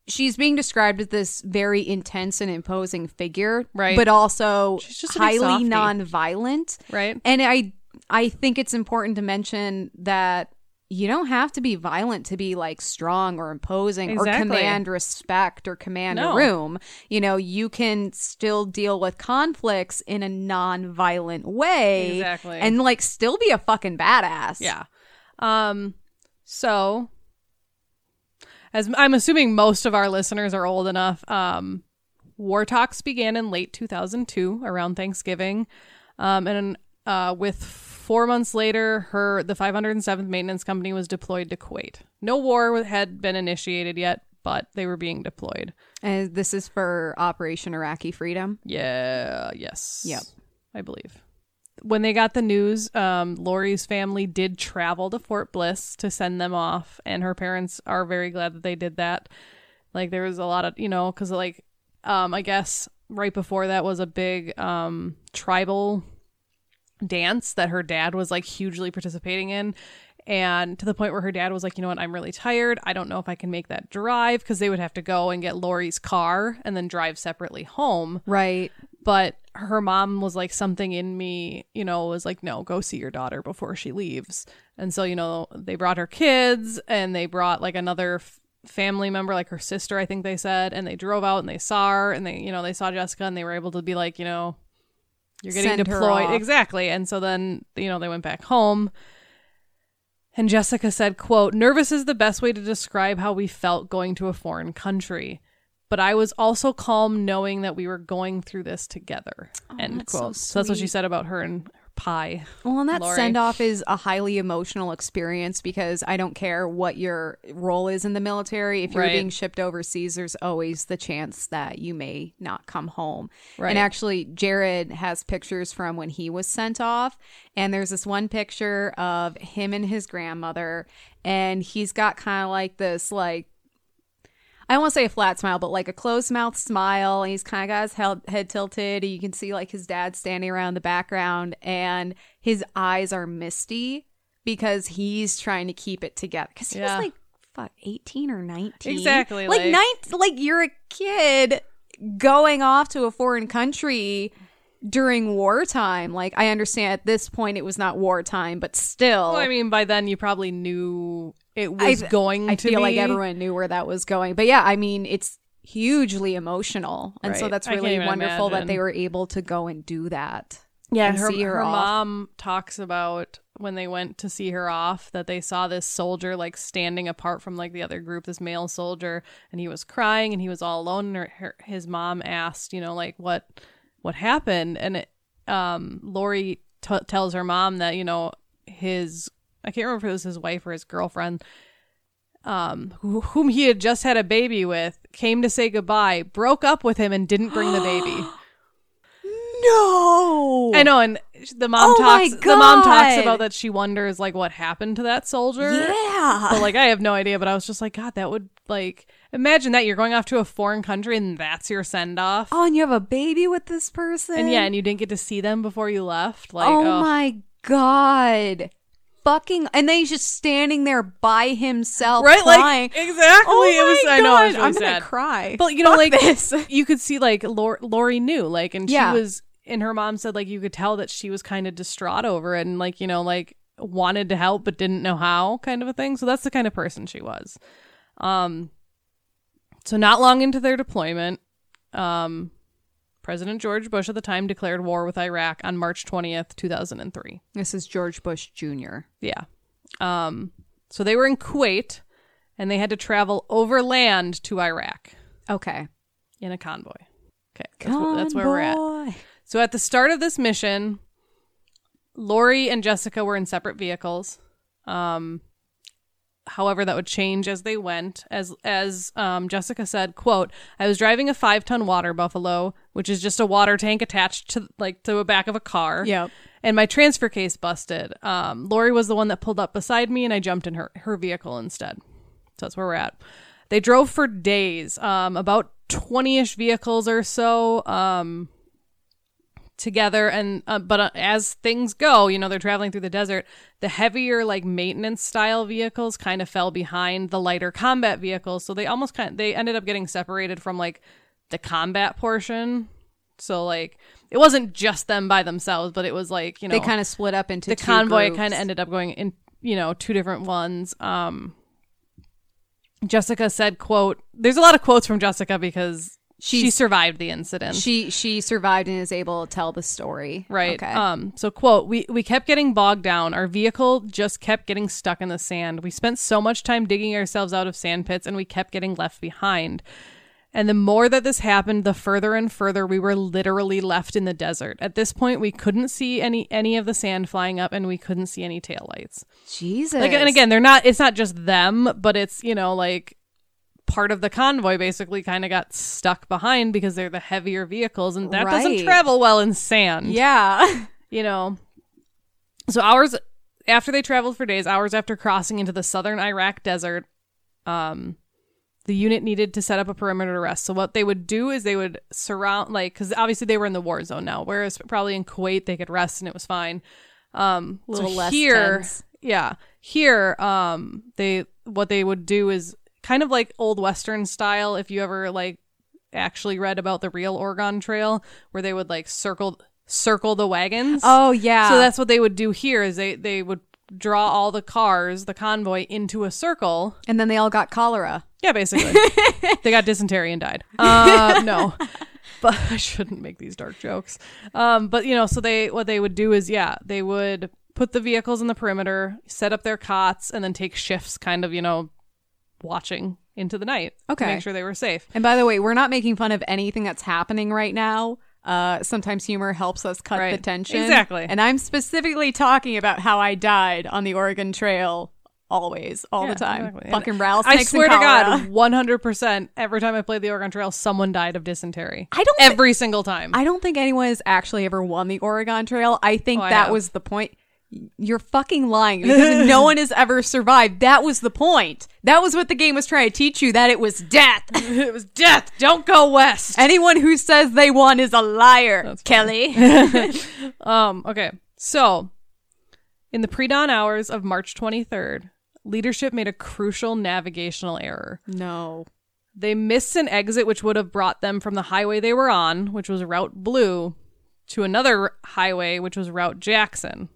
she's being described as this very intense and imposing figure,
Right.
But also
She's just
highly non-violent,
Right.
And I, I think it's important to mention that you don't have to be violent to be like strong or imposing or command respect or command
No.
a room. You know, you can still deal with conflicts in a non-violent way,
Exactly.
and like still be a fucking badass.
Yeah. Um so as I'm assuming most of our listeners are old enough, um war talks began in late 2002 around Thanksgiving. Um and uh with 4 months later her the 507th maintenance company was deployed to Kuwait. No war had been initiated yet, but they were being deployed.
And this is for Operation Iraqi Freedom.
Yeah, yes.
Yep.
I believe. When they got the news, um, Lori's family did travel to Fort Bliss to send them off, and her parents are very glad that they did that. Like there was a lot of, you know, because like, um, I guess right before that was a big um tribal dance that her dad was like hugely participating in. And to the point where her dad was like, you know what, I'm really tired. I don't know if I can make that drive because they would have to go and get Lori's car and then drive separately home
Right.
but her mom was like something in me you know was like no go see your daughter before she leaves. And so you know they brought her kids and they brought like another f- family member like her sister i think they said and they drove out and they saw her and they you know they saw jessica and they were able to be like you know you're getting
Send
deployed. exactly. And so then you know they went back home. And jessica said quote nervous is the best way to describe how we felt going to a foreign country but I was also calm knowing that we were going through this together. Oh, End
Oh, so
quote. So, that's what she said about her and her pie.
Well, and that send off is a highly emotional experience because I don't care what your role is in the military. If you're
Right.
being shipped overseas, there's always the chance that you may not come home.
Right.
And actually, Jared has pictures from when he was sent off. And there's this one picture of him and his grandmother. And he's got kind of like this, like, I won't say a flat smile, but like a closed mouth smile. And he's kind of got his head, head tilted. And you can see like his dad standing around the background, and his eyes are misty because he's trying to keep it together. Because he
Yeah.
was like, fuck, 18 or 19.
Exactly,
Like,
like-
nine, like you're a kid going off to a foreign country during wartime. Like, I understand at this point it was not wartime, but still.
Well, I mean, by then you probably knew it was
I-
going
I
to
feel
be.
like everyone knew where that was going. But yeah, I mean, it's hugely emotional. And so that's really wonderful that they were able to go and do that.
Yeah,
and
her,
her
her mom talks about when they went to see her off that they saw this soldier like standing apart from like the other group, this male soldier, and he was crying and he was all alone. And her, her, his mom asked, you know, like what what happened, and it, um, Lori t- tells her mom that you know his I can't remember if it was his wife or his girlfriend. Um, who, whom he had just had a baby with, came to say goodbye, broke up with him, and didn't bring the baby.
No.
I know, and the mom
Oh
talks. The mom talks about that she wonders like what happened to that soldier.
Yeah.
But like I have no idea. But I was just like, God, that would like imagine that you're going off to a foreign country and that's your send off.
oh, and you have a baby with this person?
and yeah, and you didn't get to see them before you left. Like,
oh,
oh,
my God. Fucking. And then he's just standing there by himself.
right?
crying.
Like exactly.
Oh
it was.
my
I know. It was
God,
really
I'm
sad.
gonna cry.
But you know,
Fuck
like
this.
you could see like Lor- Lori knew, like, and
Yeah.
she was, and her mom said like you could tell that she was kind of distraught over it, and like you know, like wanted to help but didn't know how, kind of a thing. So that's the kind of person she was. Um. So not long into their deployment, um, President George Bush at the time declared war with Iraq on March twentieth, two thousand and three.
This is George Bush Jr.
Yeah. Um. So they were in Kuwait, and they had to travel overland to Iraq
Okay.
in a convoy. Okay, that's, wh- that's where we're at. So at the start of this mission, Lori and Jessica were in separate vehicles. Um, however, that would change as they went. As as um, Jessica said, "quote I was driving a five ton water buffalo, which is just a water tank attached to like to the back of a car.
Yep.
And my transfer case busted. Um, Lori was the one that pulled up beside me, and I jumped in her her vehicle instead. So that's where we're at. They drove for days, um, about 20 ish vehicles or so um, together. And, uh, but uh, as things go, you know, they're traveling through the desert. The heavier, like maintenance style vehicles kind of fell behind the lighter combat vehicles. So they almost kind they ended up getting separated from like the combat portion. So, like, it wasn't just them by themselves, but it was like, you know,
They kind of split up into
the convoy kind of ended up going in you know two different ones. Um jessica said quote there's a lot of quotes from jessica because she survived the incident.
She she survived and is able to tell the story.
right.
Okay.
um so quote we we kept getting bogged down. Our vehicle just kept getting stuck in the sand. We spent so much time digging ourselves out of sand pits and we kept getting left behind and the more that this happened, the further and further we were literally left in the desert. At this point, we couldn't see any any of the sand flying up, and we couldn't see any taillights.
Jesus.
Like, and again, they're not. It's not just them, but it's you know like part of the convoy basically kind of got stuck behind because they're the heavier vehicles, and that doesn't travel well in sand.
Yeah.
you know. So hours after they traveled for days, hours after crossing into the southern Iraq desert, um, the unit needed to set up a perimeter to rest. So what they would do is they would surround, like, because obviously they were in the war zone now, whereas probably in Kuwait they could rest and it was fine. Um,
A little
so
less
here,
tense.
yeah, here, um, they what they would do is kind of like old western style. If you ever like actually read about the real Oregon Trail, where they would like circle circle the wagons.
Oh yeah.
So that's what they would do here is they they would draw all the cars, the convoy into a circle.
and then they all got cholera.
Yeah, basically. they got dysentery and died. Uh no. But I shouldn't make these dark jokes. Um but you know, so they what they would do is yeah, they would put the vehicles in the perimeter, set up their cots and then take shifts kind of, you know, watching into the night
Okay.
to make sure they were safe.
And by the way, we're not making fun of anything that's happening right now. Uh, sometimes humor helps us cut the tension.
Exactly.
And I'm specifically talking about how I died on the Oregon Trail always, all
Yeah,
the time.
exactly.
Fucking rattlesnakes
I swear to. God, one hundred percent. Every time I played the Oregon Trail, someone died of dysentery.
I don't.
Every single time.
I don't think anyone has actually ever won the Oregon Trail. I think
Oh,
that
have.
was the point. You're fucking lying because no one has ever survived. That was the point. That was what the game was trying to teach you that it was death.
it was death. Don't go west.
Anyone who says they won is a liar, Kelley.
Um, okay. So, in the pre dawn hours of March 23rd, leadership made a crucial navigational error.
no.
They missed an exit which would have brought them from the highway they were on, which was Route Blue, to another highway, which was Route Jackson.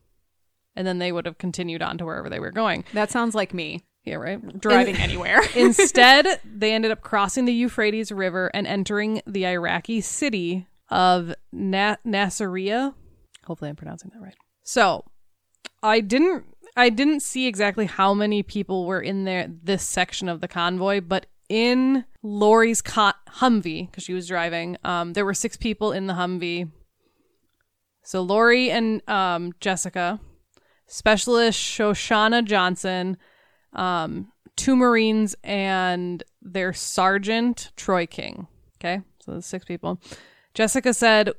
And then they would have continued on to wherever they were going.
That sounds like me
Yeah, right?
driving
In-
anywhere.
Instead, they ended up crossing the Euphrates River and entering the Iraqi city of Na- Nasiriyah. Hopefully, I'm pronouncing that right. So, I didn't I didn't see exactly how many people were in there this section of the convoy, but in Lori's co- Humvee because she was driving, um, there were six people in the Humvee. So Lori and um, Jessica, Specialist Shoshana Johnson, um, two Marines and their sergeant Troy King. Okay, so there's six people. Jessica said,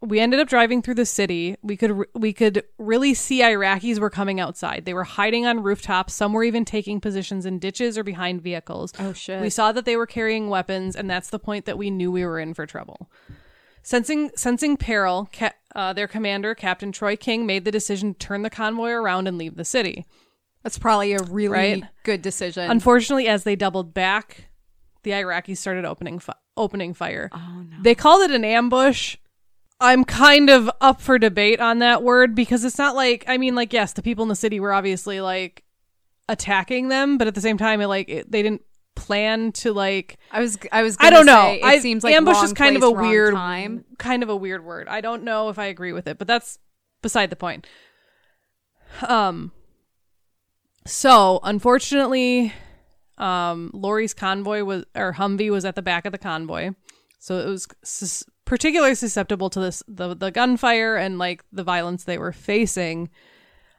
"We ended up driving through the city. We could we could really see Iraqis were coming outside. They were hiding on rooftops. Some were even taking positions in ditches or behind vehicles.
Oh, shit.
We saw that they were carrying weapons, and that's the point that we knew we were in for trouble." Sensing sensing peril, ca- uh, their commander, Captain Troy King, made the decision to turn the convoy around and leave the city.
That's probably a really
Right.
good decision.
Unfortunately, as they doubled back, the Iraqis started opening fi- opening fire. Oh no! They called it an ambush. I'm kind of up for debate on that word because it's not like I mean, like yes, the people in the city were obviously like attacking them, but at the same time, it, like it, they didn't plan to like
I was I was
I don't know.
say, it
I,
seems like
ambush is kind
place,
of a weird
time.
kind of a weird word. I don't know if I agree with it, but that's beside the point. Um so unfortunately um Lori's convoy was or Humvee was at the back of the convoy. So it was sus- particularly susceptible to this the the gunfire and like the violence they were facing.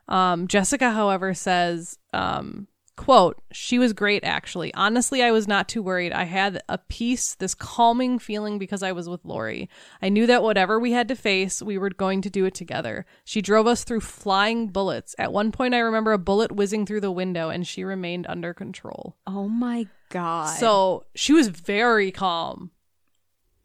Um Jessica however says um quote she was great actually. Honestly i was not too worried. I had a peace this calming feeling because i was with lori. I knew that whatever we had to face we were going to do it together. She drove us through flying bullets. At one point i remember a bullet whizzing through the window and she remained under control.
Oh my god.
so she was very calm.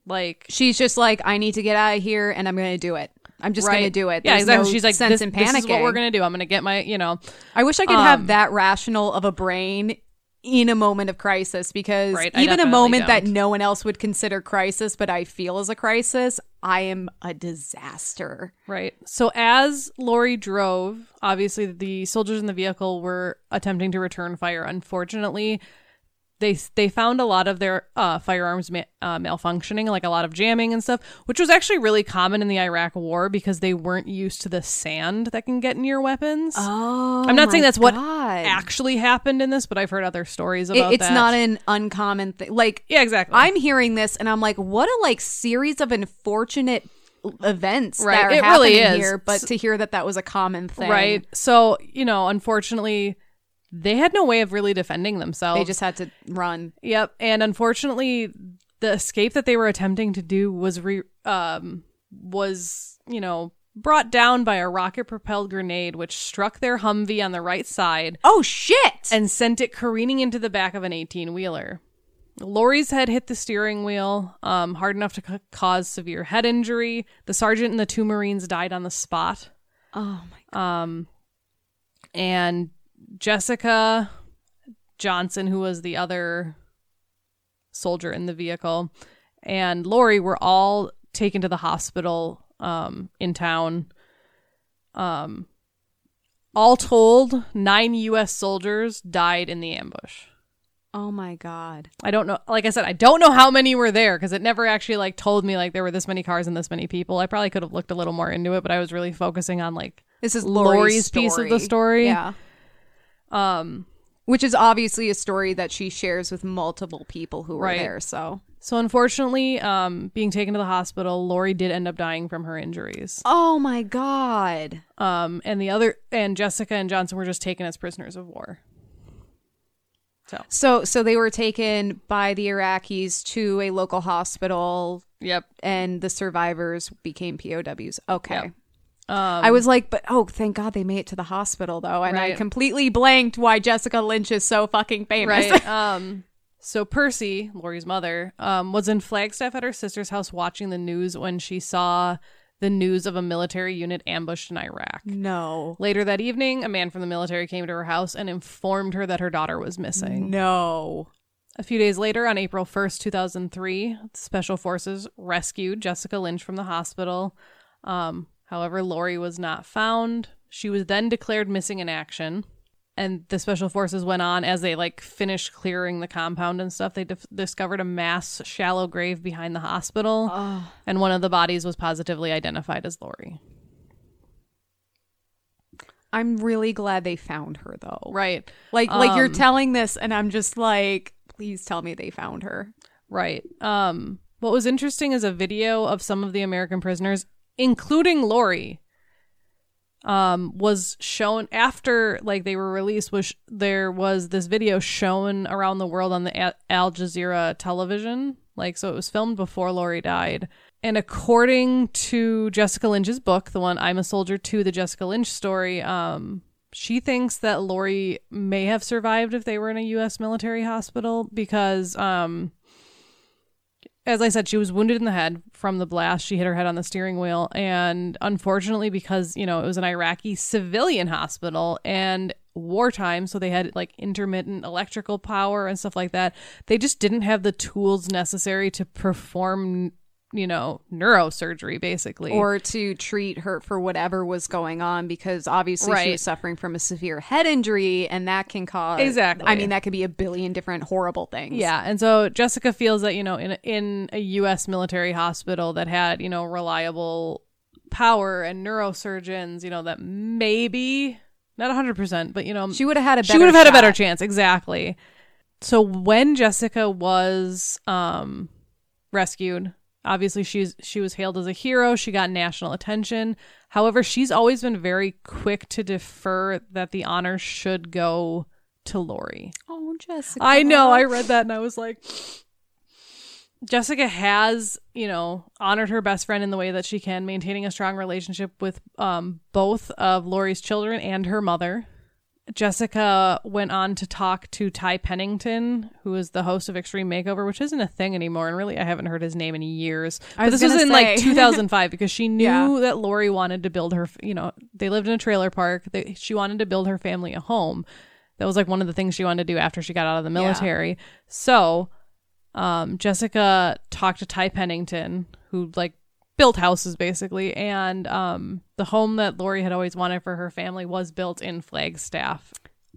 Like
she's just like, I need to get out of here, and I'm going to do it. I'm just going to do it.
yeah
There's
exactly
no
she's like
sense
this,
in
this is what we're gonna do i'm gonna get my you know
I wish I could have
Um,
that rational of a brain in a moment of crisis because
Right,
even a moment that
don't.
no one else would consider crisis, but I feel as a crisis, I am a disaster.
Right. So as Lori drove, obviously the soldiers in the vehicle were attempting to return fire. Unfortunately, they they found a lot of their uh, firearms ma- uh, malfunctioning, like a lot of jamming and stuff, which was actually really common in the Iraq War because they weren't used to the sand that can get in your weapons.
Oh,
I'm not saying that's what actually happened in this, but I've heard other stories about.
It- it's
that.
not an uncommon thing. Like
yeah, exactly.
I'm hearing this and I'm like, what a like series of unfortunate events
Right,
that are
it
happening
really is.
here. But to hear that that was a common thing,
right. So you know, unfortunately, they had no way of really defending themselves.
They just had to run.
Yep, and unfortunately, the escape that they were attempting to do was re- um was you know brought down by a rocket propelled grenade, which struck their Humvee on the right side
Oh shit!
and sent it careening into the back of an eighteen wheeler. Lori's head hit the steering wheel, um, hard enough to ca- cause severe head injury. The sergeant and the two Marines died on the spot.
oh my
Um, and Jessica Johnson, who was the other soldier in the vehicle, and Lori were all taken to the hospital um, in town. Um, all told, nine U.S. soldiers died in the ambush.
oh my god!
I don't know. Like I said, I don't know how many were there because it never actually like told me like there were this many cars and this many people. I probably could have looked a little more into it, but I was really focusing on like
This is
Lori's
Lori's,
piece of the story.
Yeah.
Um
Which is obviously a story that she shares with multiple people who were
Right.
there. So,
So unfortunately, um, being taken to the hospital, Lori did end up dying from her injuries.
oh my god!
Um, and the other and Jessica and Johnson were just taken as prisoners of war. So
So, so they were taken by the Iraqis to a local hospital,
yep.
and the survivors became POWs. Okay.
Yep. Um,
I was like, but oh, thank God they made it to the hospital though, and I completely blanked why Jessica Lynch is so fucking famous.
right. um, so Percy, Lori's mother, um, was in Flagstaff at her sister's house watching the news when she saw the news of a military unit ambushed in Iraq.
no,
Later that evening, a man from the military came to her house and informed her that her daughter was missing.
no.
A few days later, on April 1st, 2003, Special Forces rescued Jessica Lynch from the hospital. Um, however, Lori was not found. She was then declared missing in action. And the Special Forces went on as they like finished clearing the compound and stuff. They dif- discovered a mass shallow grave behind the hospital,
Oh,
and one of the bodies was positively identified as Lori.
I'm really glad they found her though.
Right.
Like, like you're
Um,
telling this, and I'm just like, please tell me they found her.
Right. Um what was interesting is a video of some of the American prisoners, including Lori, um, was shown after like they were released. Was there was this video shown around the world on the A- Al Jazeera television? Like, so it was filmed before Lori died. And according to Jessica Lynch's book, the one "I'm a Soldier" to the Jessica Lynch story, um, she thinks that Lori may have survived if they were in a U.S. military hospital because, um, as I said, she was wounded in the head from the blast. She hit her head on the steering wheel. And unfortunately, because, you know, it was an Iraqi civilian hospital and wartime, so they had like intermittent electrical power and stuff like that, they just didn't have the tools necessary to perform, you know, neurosurgery basically.
or to treat her for whatever was going on because obviously she was suffering from a severe head injury and that can cause
Exactly.
I mean that could be a billion different horrible things.
Yeah, and so Jessica feels that you know in a, in a U.S. military hospital that had you know reliable power and neurosurgeons, you know that maybe not hundred percent, but you know
She would have had a better
she would have had a better chance exactly. So when Jessica was um rescued, obviously she's she was hailed as a hero. She got national attention. However, she's always been very quick to defer that the honor should go to Lori.
Oh, Jessica.
I know. I read that and I was like, Jessica has, you know, honored her best friend in the way that she can, maintaining a strong relationship with um, both of Lori's children and her mother. Jessica went on to talk to Ty Pennington, who is the host of Extreme Makeover, which isn't a thing anymore. And really, I haven't heard his name in years. But
was
this was
gonna
in like 2005 because she knew
Yeah.
that Lori wanted to build her, you know, they lived in a trailer park. They, she wanted to build her family a home. That was like one of the things she wanted to do after she got out of the military. So, um, Jessica talked to Ty Pennington, who like built houses basically, and um, the home that Lori had always wanted for her family was built in Flagstaff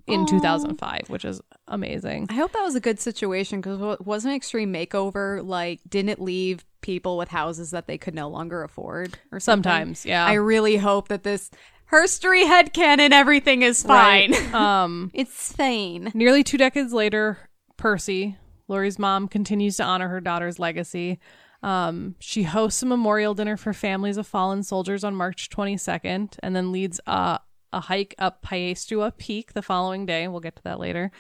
in
Aw.
2005, which is amazing.
I hope that was a good situation because wasn't Extreme Makeover like didn't it leave people with houses that they could no longer afford or something?
Sometimes, yeah.
I really hope that this herstory headcanon everything is fine.
Right. um,
it's fine.
Nearly two decades later, Percy, Lori's mom, continues to honor her daughter's legacy. Um, she hosts a memorial dinner for families of fallen soldiers on March 22nd and then leads a, a hike up Piestewa Peak the following day. We'll get to that later.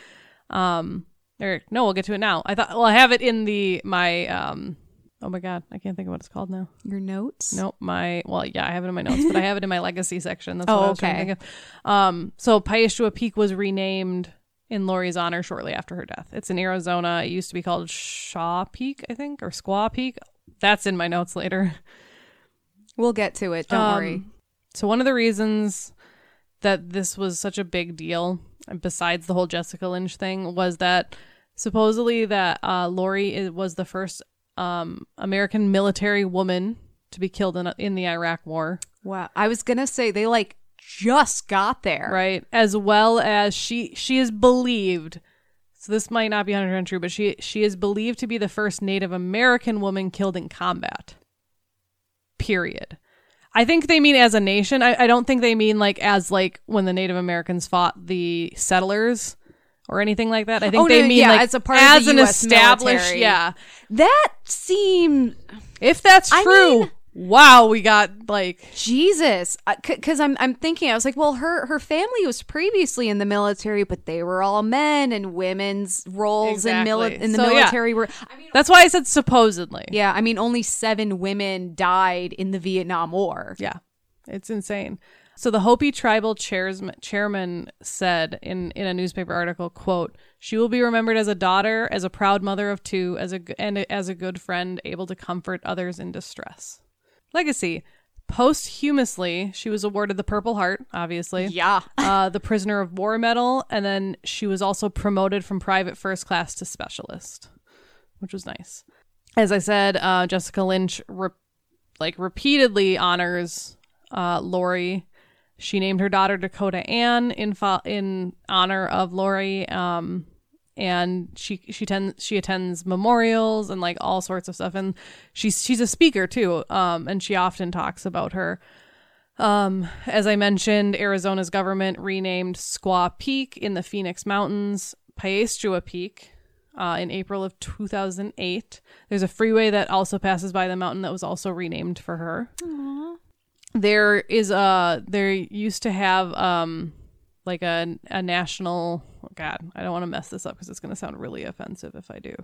Um, or no, we'll get to it now. I thought, well, I have it in the, my, um, oh my God, I can't think of what it's called now.
Your notes?
Nope, my well, yeah, I have it in my notes, but I have it in my legacy section. That's what
Oh,
I was trying to
okay.
think of. Um, so Piestewa Peak was renamed in Lori's honor shortly after her death. It's in Arizona. It used to be called Shaw Peak, I think, or Squaw Peak. That's in my notes later.
We'll get to it. Don't
Um,
worry.
So one of the reasons that this was such a big deal, besides the whole Jessica Lynch thing, was that supposedly that uh, Lori was the first um, American military woman to be killed in, in the Iraq War.
Wow. I was gonna say they like just got there.
right as well as she she is believed so this might not be 100% true but she she is believed to be the first native american woman killed in combat. Period. I think they mean as a nation. I, I don't think they mean like as like when the native americans fought the settlers or anything like that. I think
Oh,
they
no,
mean
yeah,
like
as a part of
as
the
an
US
established
military.
yeah.
That seemed
if that's
I
true
mean-
wow we got like
Jesus, uh, because I'm I'm thinking I was like, well, her her family was previously in the military, but they were all men, and women's roles in mili- in the
So, yeah.
military were. I mean,
that's why i said supposedly
yeah, I mean, only seven women died in the Vietnam War.
yeah It's insane. So the Hopi tribal chairs, chairman said in, in a newspaper article, quote, she will be remembered as a daughter, as a proud mother of two, as a, and as a good friend, able to comfort others in distress. Legacy. Posthumously, she was awarded the Purple Heart, obviously.
Yeah.
uh, the Prisoner of War Medal, and then she was also promoted from private first class to specialist, which was nice. As I said, uh, Jessica Lynch re- like repeatedly honors uh, Lori. She named her daughter Dakota Ann in fo- in honor of Lori. Um, and she she tends she attends memorials and like all sorts of stuff. And she's she's a speaker too um and she often talks about her um as i mentioned arizona's government renamed squaw peak in the phoenix mountains piestewa peak uh, in april of 2008 there's a freeway that also passes by the mountain that was also renamed for her. There is a there used to have um like a a national god i don't want to mess this up because it's going to sound really offensive if i do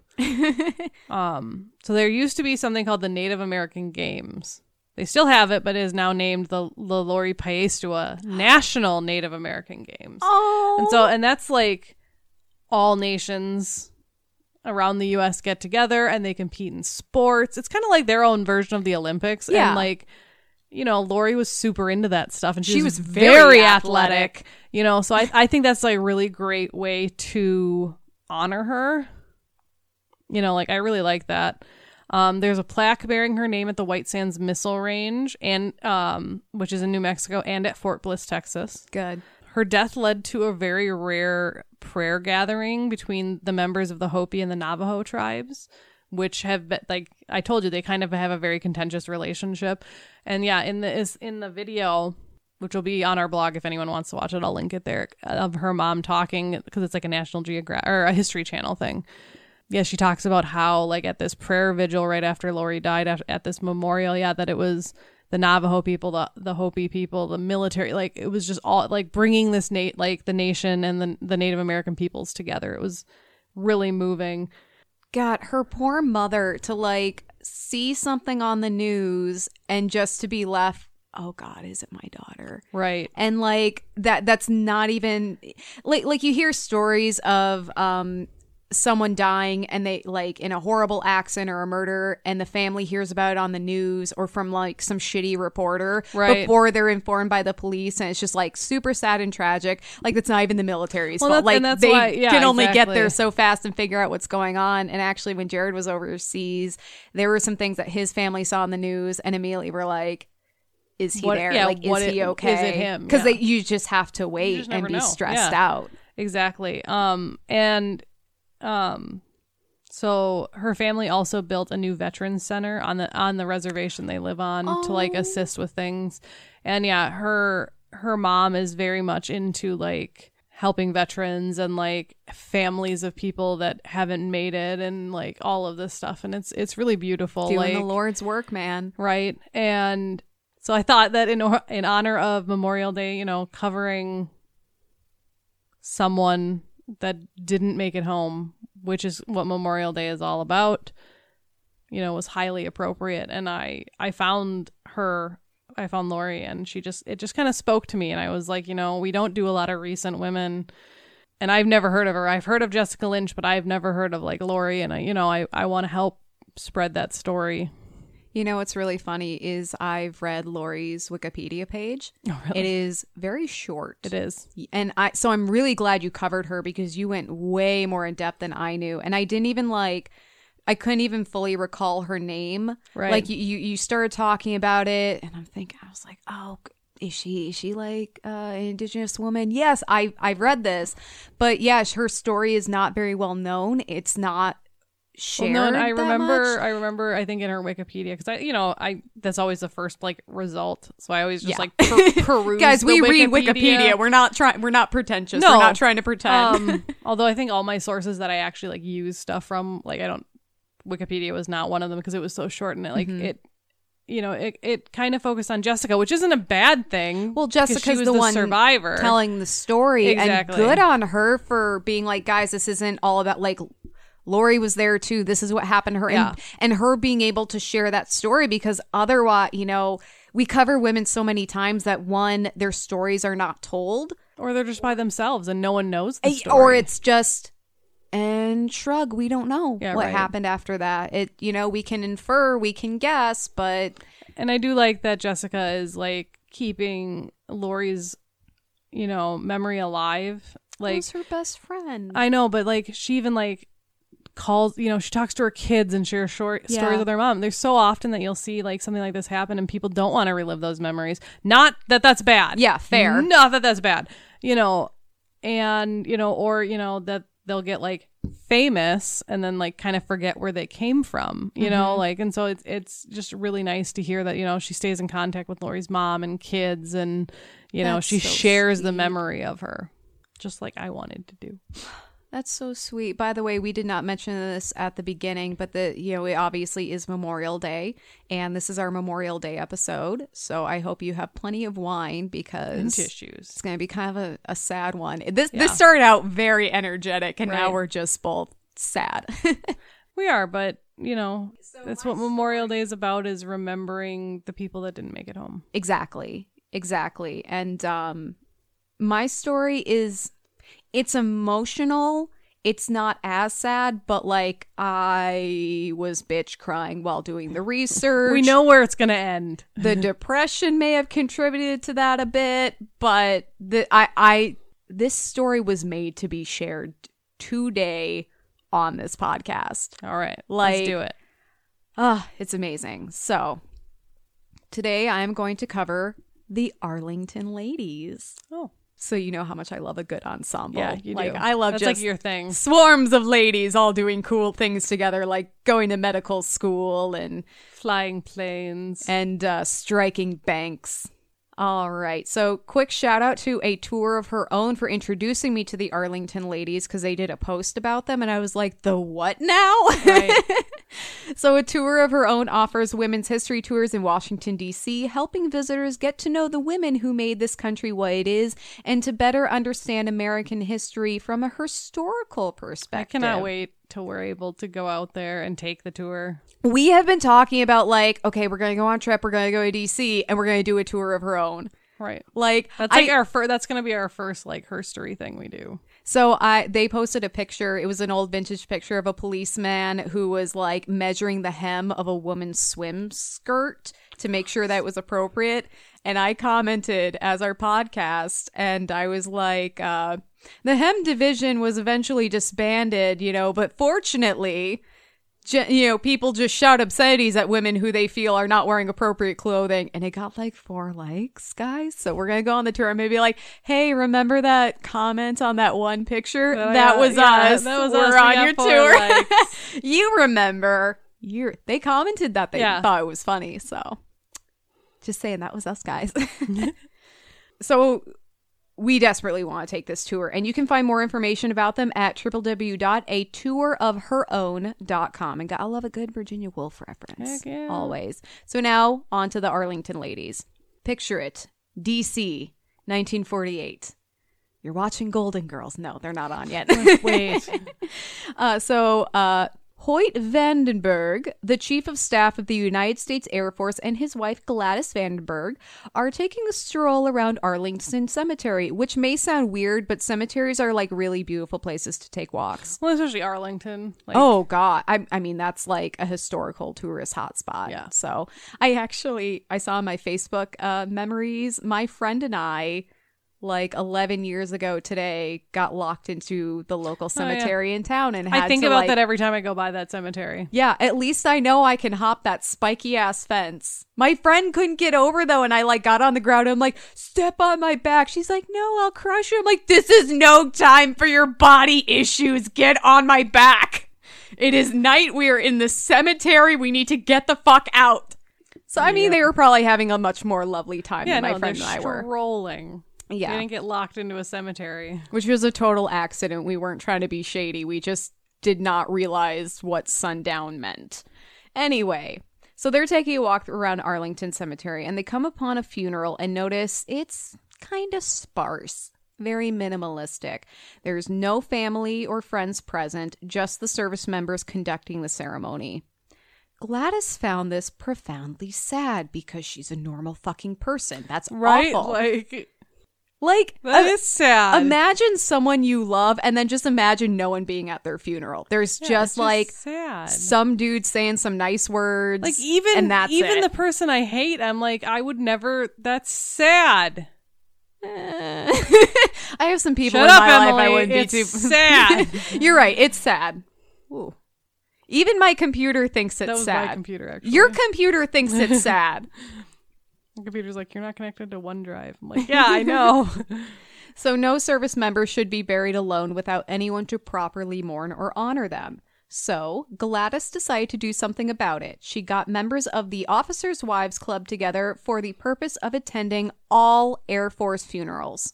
um so there used to be something called the native american games they still have it but it is now named the, the lori piestewa national native american games
Oh.
and so and that's like all nations around the US get together and they compete in sports. It's kind of like their own version of the Olympics
Yeah.
and like you know, Lori was super into that stuff and she,
She
was,
was
very,
very
athletic.
athletic.
You know, so I I think that's like a really great way to honor her. You know, like I really like that. Um, there's a plaque bearing her name at the White Sands Missile Range and um, which is in New Mexico and at Fort Bliss, Texas.
Good.
Her death led to a very rare prayer gathering between the members of the Hopi and the Navajo tribes, which have been like I told you they kind of have a very contentious relationship. And yeah, in the is in the video which will be on our blog if anyone wants to watch it, I'll link it there of her mom talking because it's like a National Geographic or a History Channel thing. Yeah, she talks about how like at this prayer vigil right after Lori died at, at this memorial, yeah, that it was the Navajo people, the the Hopi people, the military, like it was just all like bringing this Nate like the nation and the the Native American peoples together. It was really moving.
God, her poor mother to like see something on the news and just to be left, oh God, is it my daughter?
Right.
and like that that's not even like like you hear stories of um someone dying and they like in a horrible accident or a murder and the family hears about it on the news or from like some shitty reporter
Right.
before they're informed by the police and it's just like super sad and tragic like it's not even the military's
Well,
fault
that's-
like they
why- yeah,
can only get there so fast and figure out what's going on and actually when jared was overseas there were some things that his family saw on the news and immediately were like is he
What-
there?
yeah,
like, is
what
he okay?
is it him?
Because
Yeah.
you just have to wait and be
know.
stressed out.
Exactly. Um and um so her family also built a new veterans center on the on the reservation they live on to like
Oh.
assist with things. And yeah, her her mom is very much into like helping veterans and like families of people that haven't made it and like all of this stuff and it's it's really beautiful
Doing
like
the Lord's work, man.
right? And so I thought that in in honor of Memorial Day, you know, covering someone that didn't make it home, which is what Memorial Day is all about, you know, was highly appropriate. And I I found her I found Lori and she just it just kind of spoke to me and I was like, you know, we don't do a lot of recent women and I've never heard of her. I've heard of Jessica Lynch, but I've never heard of like Lori and I you know, I I want to help spread that story.
You know what's really funny is I've read Lori's Wikipedia page.
Oh, really?
It is very short.
It is.
And I so I'm really glad you covered her because you went way more in depth than I knew. And I didn't even like I couldn't even fully recall her name.
Right.
Like you you, you started talking about it and I'm thinking I was like, "Oh, is she is she like uh, an indigenous woman?" Yes, I I've read this. But yeah, her story is not very well known. It's not shared.
Well, no, and I remember,
much.
I remember, I think in her Wikipedia because I, you know, I that's always the first like result. So I always just
Yeah.
like per- peruse.
Guys,
the
we read Wikipedia. We're not trying. We're not pretentious.
No.
We're not trying to pretend.
um, although I think all my sources that I actually like use stuff from, like I don't, Wikipedia was not one of them because it was so short and it like
Mm-hmm.
it, you know, it it kind of focused on Jessica, which isn't a bad thing.
Well, Jessica's
was
the one
survivor.
telling the story,
Exactly.
and good on her for being like, guys, this isn't all about like. Lori was there too. This is what happened to her,
Yeah.
and and her being able to share that story because otherwise, you know, we cover women so many times that one, their stories are not told,
Or they're just by themselves and no one knows the
Eh,
story.
or it's just and shrug. We don't know
Yeah,
what
right.
happened after that. It, you know, we can infer, we can guess, but
And I do like that Jessica is like keeping Lori's, you know, memory alive. Like
who's her best friend?
I know, but like she even like calls, you know, she talks to her kids and shares short
Yeah.
stories with her mom. There's so often that you'll see like something like this happen and people don't want to relive those memories. Not that that's bad.
Yeah, fair.
Not that that's bad. You know, and you know, or you know that they'll get like famous and then like kind of forget where they came from. You know,
Mm-hmm.
like and so it's it's just really nice to hear that you know she stays in contact with Lori's mom and kids and you know she
so
shares the memory of her, just like I wanted to do.
That's so sweet. By the way, we did not mention this at the beginning, but the you know, it obviously is Memorial Day, and this is our Memorial Day episode. So I hope you have plenty of wine because
And tissues.
it's going to be kind of a, a sad one. This
Yeah.
this started out very energetic, and now we're just both sad.
We are, but you know, that's what Memorial Day is about is remembering the people that didn't make it home.
Exactly. Exactly. And um my story is it's emotional. It's not as sad, but like I was bitch crying while doing the research.
We know where it's going to end.
the depression may have contributed to that a bit, but the I I this story was made to be shared today on this podcast.
All right,
Like-
let's do it.
Ah, it's amazing. So, today I am going to cover the Arlington Ladies.
Oh,
So you know how much I love a good ensemble.
yeah, you
like
do.
I love
that's
just
like your thing.
swarms of ladies all doing cool things together, like going to medical school and
Flying planes.
and uh, striking banks. All right. So, quick shout out to a tour of her own for introducing me to the Arlington ladies because they did a post about them. And I was like, the what now?
Right.
so, a tour of her own offers women's history tours in Washington, D.C., helping visitors get to know the women who made this country what it is and to better understand American history from a historical perspective.
I cannot wait till we're able to go out there and take the tour.
we have been talking about like okay we're gonna go on a trip we're gonna go to dc and we're gonna do a tour of her own
Right.
like
That's like
I-
our first. That's gonna be our first like herstory thing we do.
so i they posted a picture it was an old vintage picture of a policeman who was like measuring the hem of a woman's swim skirt to make sure that was appropriate and i commented as our podcast and i was like uh the hem division was eventually disbanded you know but fortunately you know, people just shout obscenities at women who they feel are not wearing appropriate clothing, and it got like four likes, guys. So we're gonna go on the tour and maybe like, hey, remember that comment on that one picture?
Oh,
that
yeah,
was
yeah,
us.
that was
we're
us. We
on your tour. you remember? You they commented that they
Yeah.
thought it was funny. So just saying that was us, guys. so we desperately want to take this tour, and you can find more information about them at www.atourofherown.com. And I love a good Virginia Woolf reference.
Yeah.
Always. So now on to the Arlington ladies. Picture it DC, 1948. You're watching Golden Girls. No, they're not on yet.
Wait.
Uh, so, uh, Hoyt Vandenberg, the chief of staff of the United States Air Force, and his wife Gladys Vandenberg are taking a stroll around Arlington Cemetery, which may sound weird, but cemeteries are like really beautiful places to take walks.
well, especially Arlington. Like,
Oh God! I, I mean, that's like a historical tourist hotspot.
Yeah.
So I actually I saw my Facebook uh, memories. My friend and I, like 11 years ago today, got locked into the local
Oh, yeah.
cemetery in town and had
I think
to,
about
like-
that every time I go by that cemetery.
Yeah, at least I know I can hop that spiky ass fence. My friend couldn't get over though, and I like got on the ground. And I'm like, step on my back. She's like, no, I'll crush you. I'm like, this is no time for your body issues. Get on my back. It is night. We are in the cemetery. We need to get the fuck out. So I mean, they were probably having a much more lovely time
Yeah,
than my
no,
friend and I were.
strolling.
Yeah.
They didn't get locked into a cemetery.
which was a total accident. We weren't trying to be shady. We just did not realize what sundown meant. Anyway, so they're taking a walk around Arlington Cemetery and they come upon a funeral and notice it's kind of sparse. Very minimalistic. There's no family or friends present, just the service members conducting the ceremony. Gladys found this profoundly sad because she's a normal fucking person. That's
Right?
awful.
Like
Like,
that is sad.
imagine someone you love and then just imagine no one being at their funeral. There's
Yeah, it's
just like
sad.
some dude saying some nice words.
like even
and that's
even
it.
the person I hate, I'm like, I would never. That's sad.
I have some people
Shut
in
up,
my
Emily.
life I wouldn't
it's
be too
sad.
You're right. It's sad. Ooh. Even my computer thinks it's sad.
computer. Actually,
Your computer thinks it's sad.
My computer's like, you're not connected to OneDrive. I'm like, yeah, I know.
So no service member should be buried alone without anyone to properly mourn or honor them. So Gladys decided to do something about it. She got members of the Officers' Wives Club together for the purpose of attending all Air Force funerals.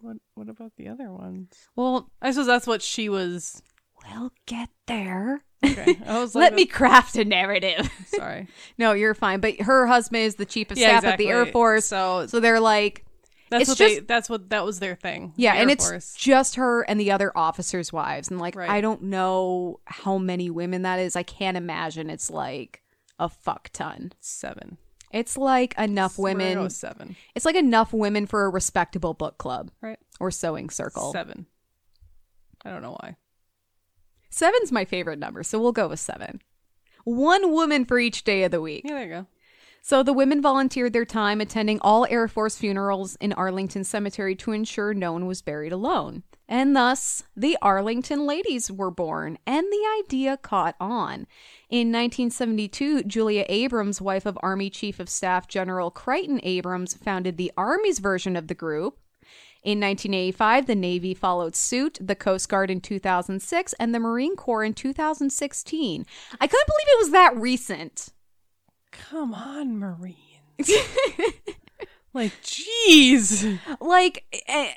what What about the other ones?
Well,
I suppose that's what she was.
We'll get there.
Okay, I was like,
Let me uh, craft a narrative.
Sorry.
no, you're fine. But her husband is the chief of
Yeah,
staff at the Air. Force.
So
So they're like,
that's
it's
what they.
just-
That's what that was their thing.
Yeah,
the
and
Air
it's
Force.
just her and the other officers' wives. And like
Right.
I don't know how many women that is. I can't imagine it's like a fuck ton.
seven.
It's like enough
We're gonna go
women.
seven.
It's like enough women for a respectable book club
Right.
or sewing circle.
Seven. I don't know why.
Seven's my favorite number, so we'll go with seven. One woman for each day of the week.
Yeah, there you go.
So the women volunteered their time attending all Air Force funerals in Arlington Cemetery to ensure no one was buried alone. And thus, the Arlington Ladies were born, and the idea caught on. In 1972, Julia Abrams, wife of Army Chief of Staff General Creighton Abrams, founded the Army's version of the group. In 1985, the Navy followed suit, the Coast Guard in 2006, and the Marine Corps in 2016. I couldn't believe it was that recent.
Come on, Marines. like, jeez.
like eh,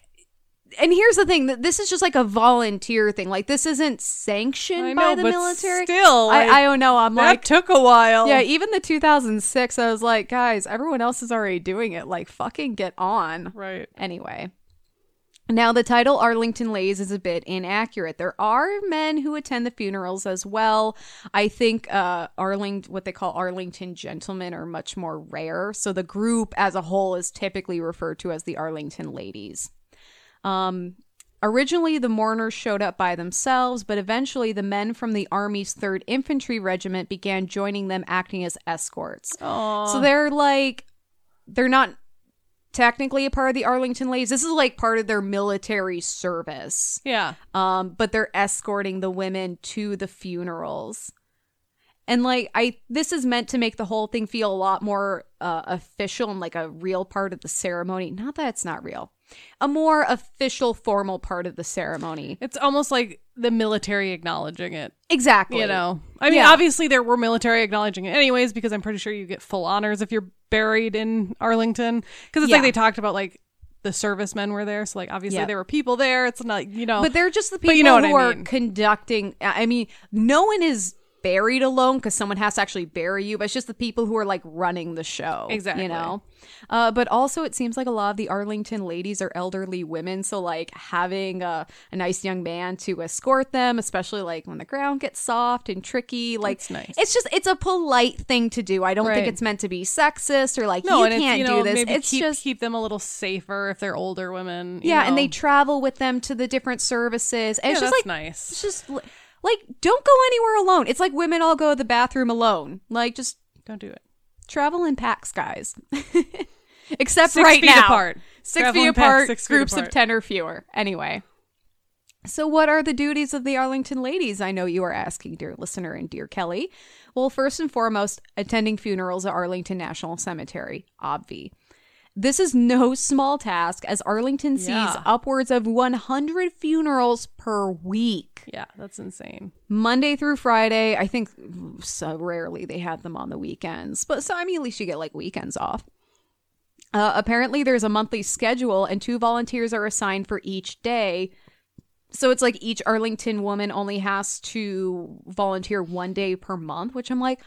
and here's the thing that this is just like a volunteer thing like this isn't sanctioned
I
by
know,
the
but
military
still, like,
I, I don't know i'm
that
like
took a while.
yeah even the 2006 i was like guys everyone else is already doing it like fucking get on
Right.
anyway now the title arlington ladies is a bit inaccurate there are men who attend the funerals as well i think uh arlington what they call arlington gentlemen are much more rare so the group as a whole is typically referred to as the arlington ladies um, originally, the mourners showed up by themselves, but eventually the men from the Army's 3rd Infantry Regiment began joining them, acting as escorts.
Aw.
So they're like, they're not technically a part of the Arlington Ladies. This is like part of their military service.
yeah.
Um, but they're escorting the women to the funerals. And like I this is meant to make the whole thing feel a lot more uh, official and like a real part of the ceremony. Not that it's not real. A more official formal part of the ceremony.
It's almost like the military acknowledging it.
Exactly.
You know, I mean,
Yeah.
obviously there were military acknowledging it anyways, because I'm pretty sure you get full honors if you're buried in Arlington. Because it's
Yeah.
like they talked about like the servicemen were there, so like obviously
Yeah.
there were people there. It's not you know,
But they're just the people
you know
who
I
are conducting. I mean, no one is buried alone because someone has to actually bury you, but it's just the people who are like running the show.
Exactly.
You know? Uh, but also, it seems like a lot of the Arlington ladies are elderly women. So, like, having a, a nice young man to escort them, especially like when the ground gets soft and tricky, like,
That's nice.
it's just, it's a polite thing to do. I don't think it's meant to be sexist or like,
no,
you can't
you know,
do this.
Maybe
It's
keep,
just,
keep them a little safer if they're older women. you
yeah, and they travel with them to the different services. And
yeah,
it's just
that's
like,
nice.
it's just like don't go anywhere alone. It's like women all go to the bathroom alone. Like just
Don't do it.
travel in packs, guys. Except
Six
right
feet
now,
apart.
six
Travel
feet apart,
six feet
groups of ten or fewer. Anyway. So, what are the duties of the Arlington ladies? I know you are asking, dear listener and dear Kelley. Well, first and foremost, attending funerals at Arlington National Cemetery, obvi. This is no small task as Arlington sees
Yeah.
upwards of 100 funerals per week.
Yeah, that's insane.
Monday through Friday. I think so rarely they have them on the weekends, but so I mean, at least you get like weekends off. Uh, apparently, there's a monthly schedule, and two volunteers are assigned for each day. So it's like each Arlington woman only has to volunteer one day per month, which I'm like,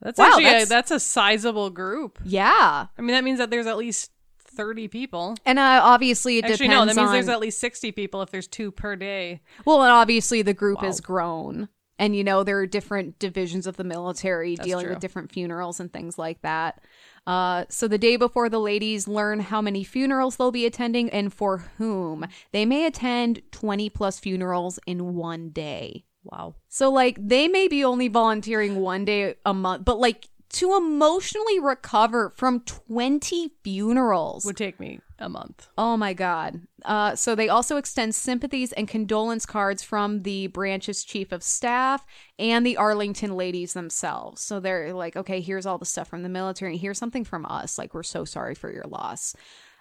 That's
Wow,
actually
that's-
a, that's a sizable group.
yeah.
I mean, that means that there's at least thirty people.
And uh, obviously, it
Actually,
depends
no, that means
on
there's at least sixty people if there's two per day.
well, and obviously the group
Wow.
is grown. and you know there are different divisions of the military dealing
true.
with different funerals and things like that. Uh, so the day before the ladies learn how many funerals they'll be attending and for whom, they may attend 20 plus funerals in one day.
Wow.
So like they may be only volunteering one day a month, but like to emotionally recover from 20 funerals.
Would take me a month.
Oh my God. Uh, so they also extend sympathies and condolence cards from the branch's chief of staff and the Arlington ladies themselves. So they're like, okay, here's all the stuff from the military. And here's something from us. Like, we're so sorry for your loss.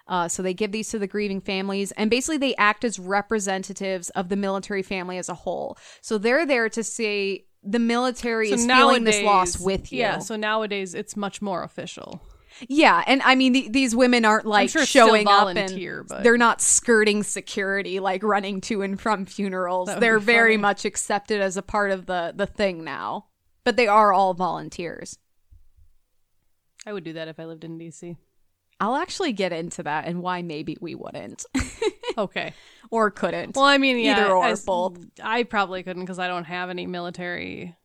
Uh, so they give these to the grieving families, and basically they act as representatives of the military family as a whole. So they're there to say the military is feeling this loss with you.
Yeah, so nowadays it's much more official.
Yeah, and I mean th- these women aren't like
sure
showing up and
but-
they're not skirting security like running to and from funerals. They're very much accepted as a part of the the thing now. But they are all volunteers.
I would do that if I lived in DC.
I'll actually get into that and why maybe we wouldn't
Okay.
or couldn't.
Well, I mean, yeah,
Either or,
as-
both.
I probably couldn't because I don't have any military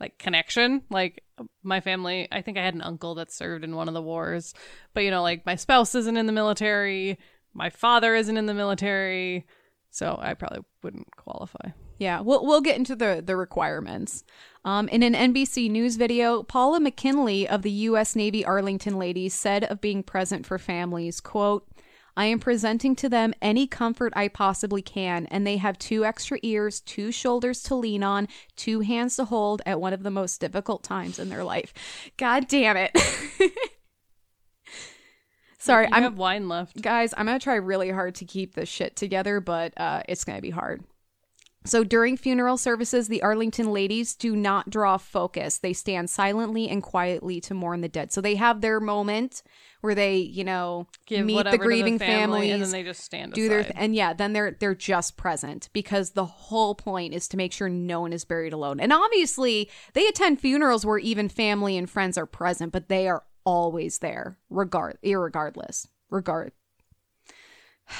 like connection. Like my family, I think I had an uncle that served in one of the wars, but you know, like my spouse isn't in the military, my father isn't in the military, so I probably wouldn't qualify.
Yeah, we'll we'll get into the the requirements. Um, in an NBC News video, Paula McKinley of the U.S. Navy Arlington Ladies said of being present for families, "quote I am presenting to them any comfort I possibly can, and they have two extra ears, two shoulders to lean on, two hands to hold at one of the most difficult times in their life. God damn it. Sorry, I'm
have wine left.
guys, I'm gonna try really hard to keep this shit together, but uh, it's gonna be hard. So during funeral services, the Arlington ladies do not draw focus. They stand silently and quietly to mourn the dead. So they have their moment where they, you know,
Give
meet the grieving
the family,
families,
and then they just stand
do their
aside.
and yeah, then they're they're just present because the whole point is to make sure no one is buried alone. And obviously, they attend funerals where even family and friends are present, but they are always there, regard irregardless. Regard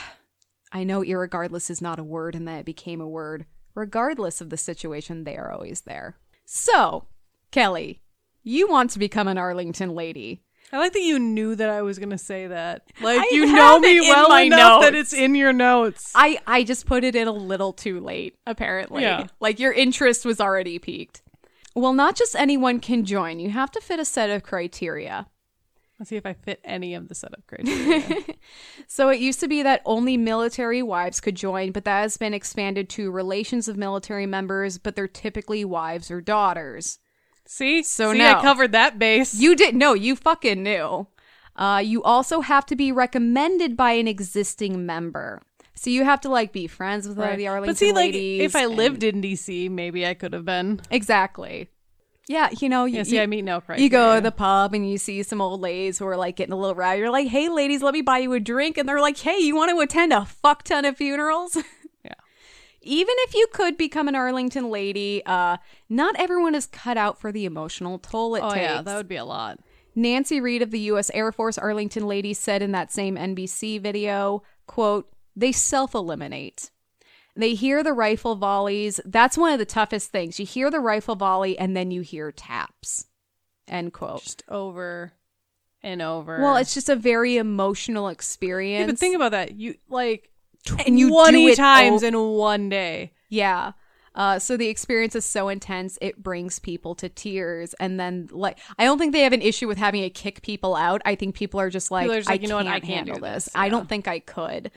I know irregardless is not a word and that it became a word. Regardless of the situation, they are always there. So, Kelley, you want to become an Arlington lady.
I like that you knew that I was going to say that. Like
I
you know me well enough that it's in your notes.
I I just put it in a little too late, apparently.
Yeah.
Like your interest was already peaked. Well, not just anyone can join. You have to fit a set of criteria.
Let's see if I fit any of the setup criteria.
So it used to be that only military wives could join, but that has been expanded to relations of military members, but they're typically wives or daughters.
see,
So
see,
no.
I covered that base.
You did no, you fucking knew. Uh, you also have to be recommended by an existing member. So you have to like be friends with
Right.
the Arlington lady.
but see, like if I
and-
lived in DC, maybe I could have been.
exactly, yeah, you know, you,
Yeah, see,
you-
I meet no criteria.
You go to the pub and you see some old ladies who are like getting a little rowdy. You're like, hey, ladies, let me buy you a drink. And they're like, hey, you want to attend a fuck ton of funerals?
Yeah.
Even if you could become an Arlington lady, uh, not everyone is cut out for the emotional toll it
Oh
takes.
yeah, that would be a lot.
Nancy Reed of the U.S. Air Force Arlington lady said in that same NBC video, quote, they self-eliminate. They hear the rifle volleys. That's one of the toughest things. You hear the rifle volley and then you hear taps. End quote.
Just over and over.
Well, it's just a very emotional experience.
yeah, but think about that. You like
And you do
twenty
it
times
o-
in one day.
Yeah. Uh, so the experience is so intense it brings people to tears, and then like I don't think they have an issue with having to kick people out. I think people are just like,
are just like,
I
you know
can't
I can't
handle this.
this.
I don't think I could.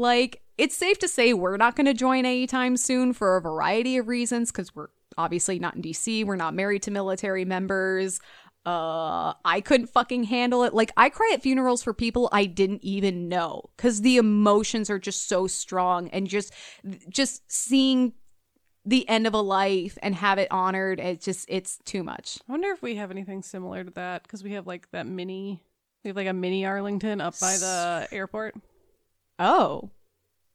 Like it's safe to say we're not going to join anytime soon for a variety of reasons because we're obviously not in DC. We're not married to military members. Uh, I couldn't fucking handle it. Like I cry at funerals for people I didn't even know because the emotions are just so strong, and just just seeing the end of a life and have it honored it just it's too much
I wonder if we have anything similar to that because we have like that mini. We have like a mini Arlington up by the airport.
Oh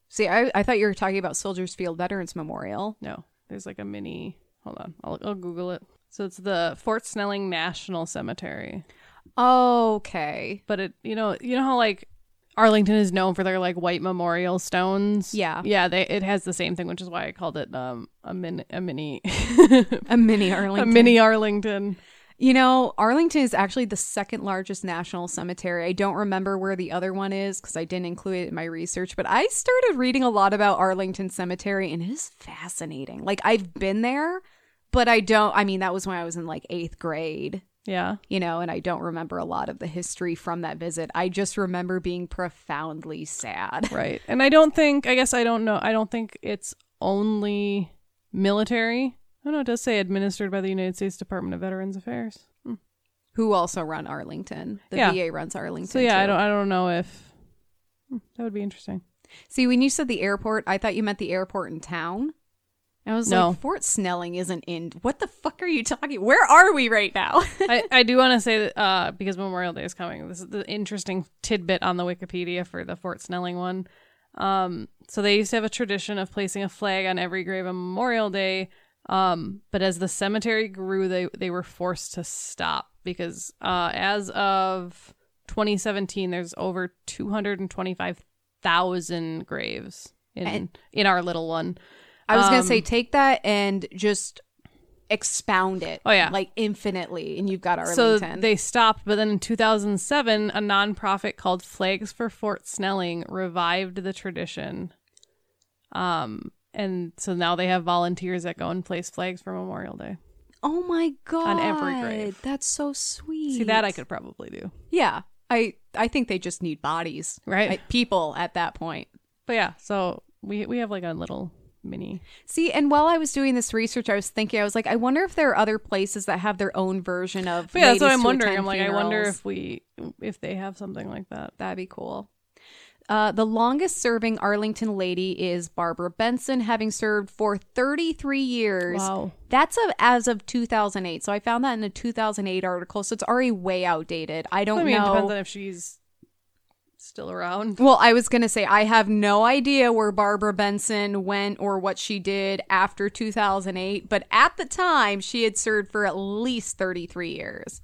see i, I thought you were talking about soldiers field veterans memorial
No, there's like a mini. Hold on, I'll, I'll Google it. So it's the Fort Snelling National Cemetery.
okay
But it, you know, you know how like Arlington is known for their like white memorial stones.
Yeah.
yeah. They it has the same thing, which is why I called it um a min a mini
A mini Arlington.
a mini Arlington.
You know, Arlington is actually the second largest national cemetery. I don't remember where the other one is because I didn't include it in my research, but I started reading a lot about Arlington Cemetery and it is fascinating. Like, I've been there, but I don't, I mean, that was when I was in like eighth grade,
Yeah,
you know, and I don't remember a lot of the history from that visit. I just remember being profoundly sad.
right. And I don't think I guess I don't know. I don't think it's only military. Oh no, it does say administered by the United States Department of Veterans Affairs. Hmm.
Who also run Arlington. The
Yeah.
VA runs Arlington.
So yeah, I don't I don't know if hmm, that would be interesting.
See, when you said the airport, I thought you meant the airport in town. I was
No.
like, Fort Snelling isn't in. What the fuck are you talking? Where are we right now?
I, I do want to say that uh, because Memorial Day is coming, this is the interesting tidbit on the Wikipedia for the Fort Snelling one. Um, so they used to have a tradition of placing a flag on every grave on Memorial Day. Um, but as the cemetery grew, they they were forced to stop because uh, as of 2017, there's over 225,000 graves in
And-
in our little one.
I was gonna
Um,
say, take that and just expound it.
Oh, yeah.
like infinitely, and you've got our
So
Arlington.
they stopped, but then in 2007, a nonprofit called Flags for Fort Snelling revived the tradition. Um, and so now they have volunteers that go and place flags for Memorial Day.
oh my god!
On every grave.
That's so sweet.
See that I could probably do,
Yeah, I I think they just need bodies,
right?
Like, people at that point.
but yeah, so we we have like a little mini.
See, and while I was doing this research, I was thinking, I was like, I wonder if there are other places that have their own version of.
But yeah, that's what I'm wondering. I'm like, I wonder if we if they have something like that.
That'd be cool. Uh, the longest serving Arlington lady is Barbara Benson, having served for 33 years.
Wow.
That's of, as of 2008. So I found that in a 2008 article. So it's already way outdated. I don't
I mean, it
know.
depends on if she's still around.
Well, I was going to say, I have no idea where Barbara Benson went or what she did after 2008, but at the time, she had served for at least 33 years.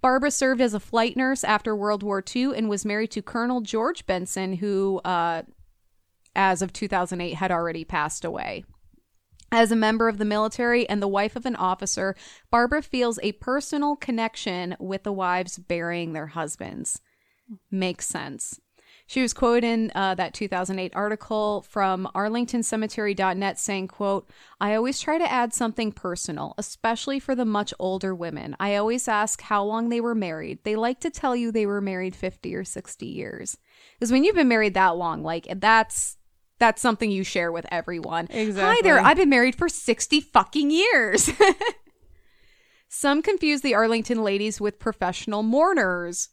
Barbara served as a flight nurse after World War II and was married to Colonel George Benson, who, uh, as of 2008, had already passed away. As a member of the military and the wife of an officer, Barbara feels a personal connection with the wives burying their husbands. Makes sense. She was quoted in uh, that 2008 article from arlingtoncemetery.net saying, quote, I always try to add something personal, especially for the much older women. I always ask how long they were married. They like to tell you they were married 50 or 60 years. Because when you've been married that long, like that's that's something you share with everyone. Hi
Exactly.
there, I've been married for 60 fucking years. Some confuse the Arlington ladies with professional mourners,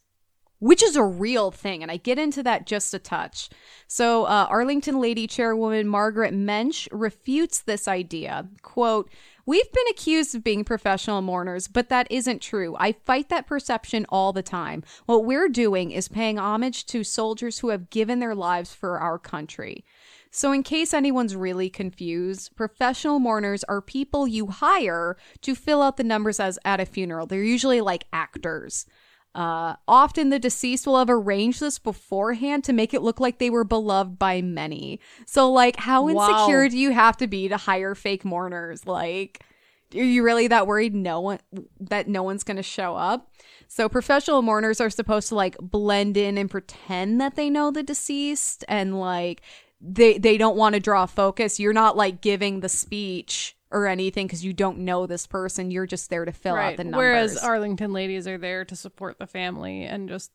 which is a real thing. And I get into that just a touch. So, uh, Arlington Lady Chairwoman Margaret Mensch refutes this idea. Quote, We've been accused of being professional mourners, but that isn't true. I fight that perception all the time. What we're doing is paying homage to soldiers who have given their lives for our country. So, in case anyone's really confused, professional mourners are people you hire to fill out the numbers as at a funeral. They're usually like actors. Uh, often the deceased will have arranged this beforehand to make it look like they were beloved by many. So, like, how
Wow.
insecure do you have to be to hire fake mourners? Like, are you really that worried no one that no one's going to show up? So professional mourners are supposed to like blend in and pretend that they know the deceased and like they they don't want to draw focus. You're not like giving the speech or anything because you don't know this person. You're just there to fill out the numbers.
Whereas Arlington ladies are there to support the family and just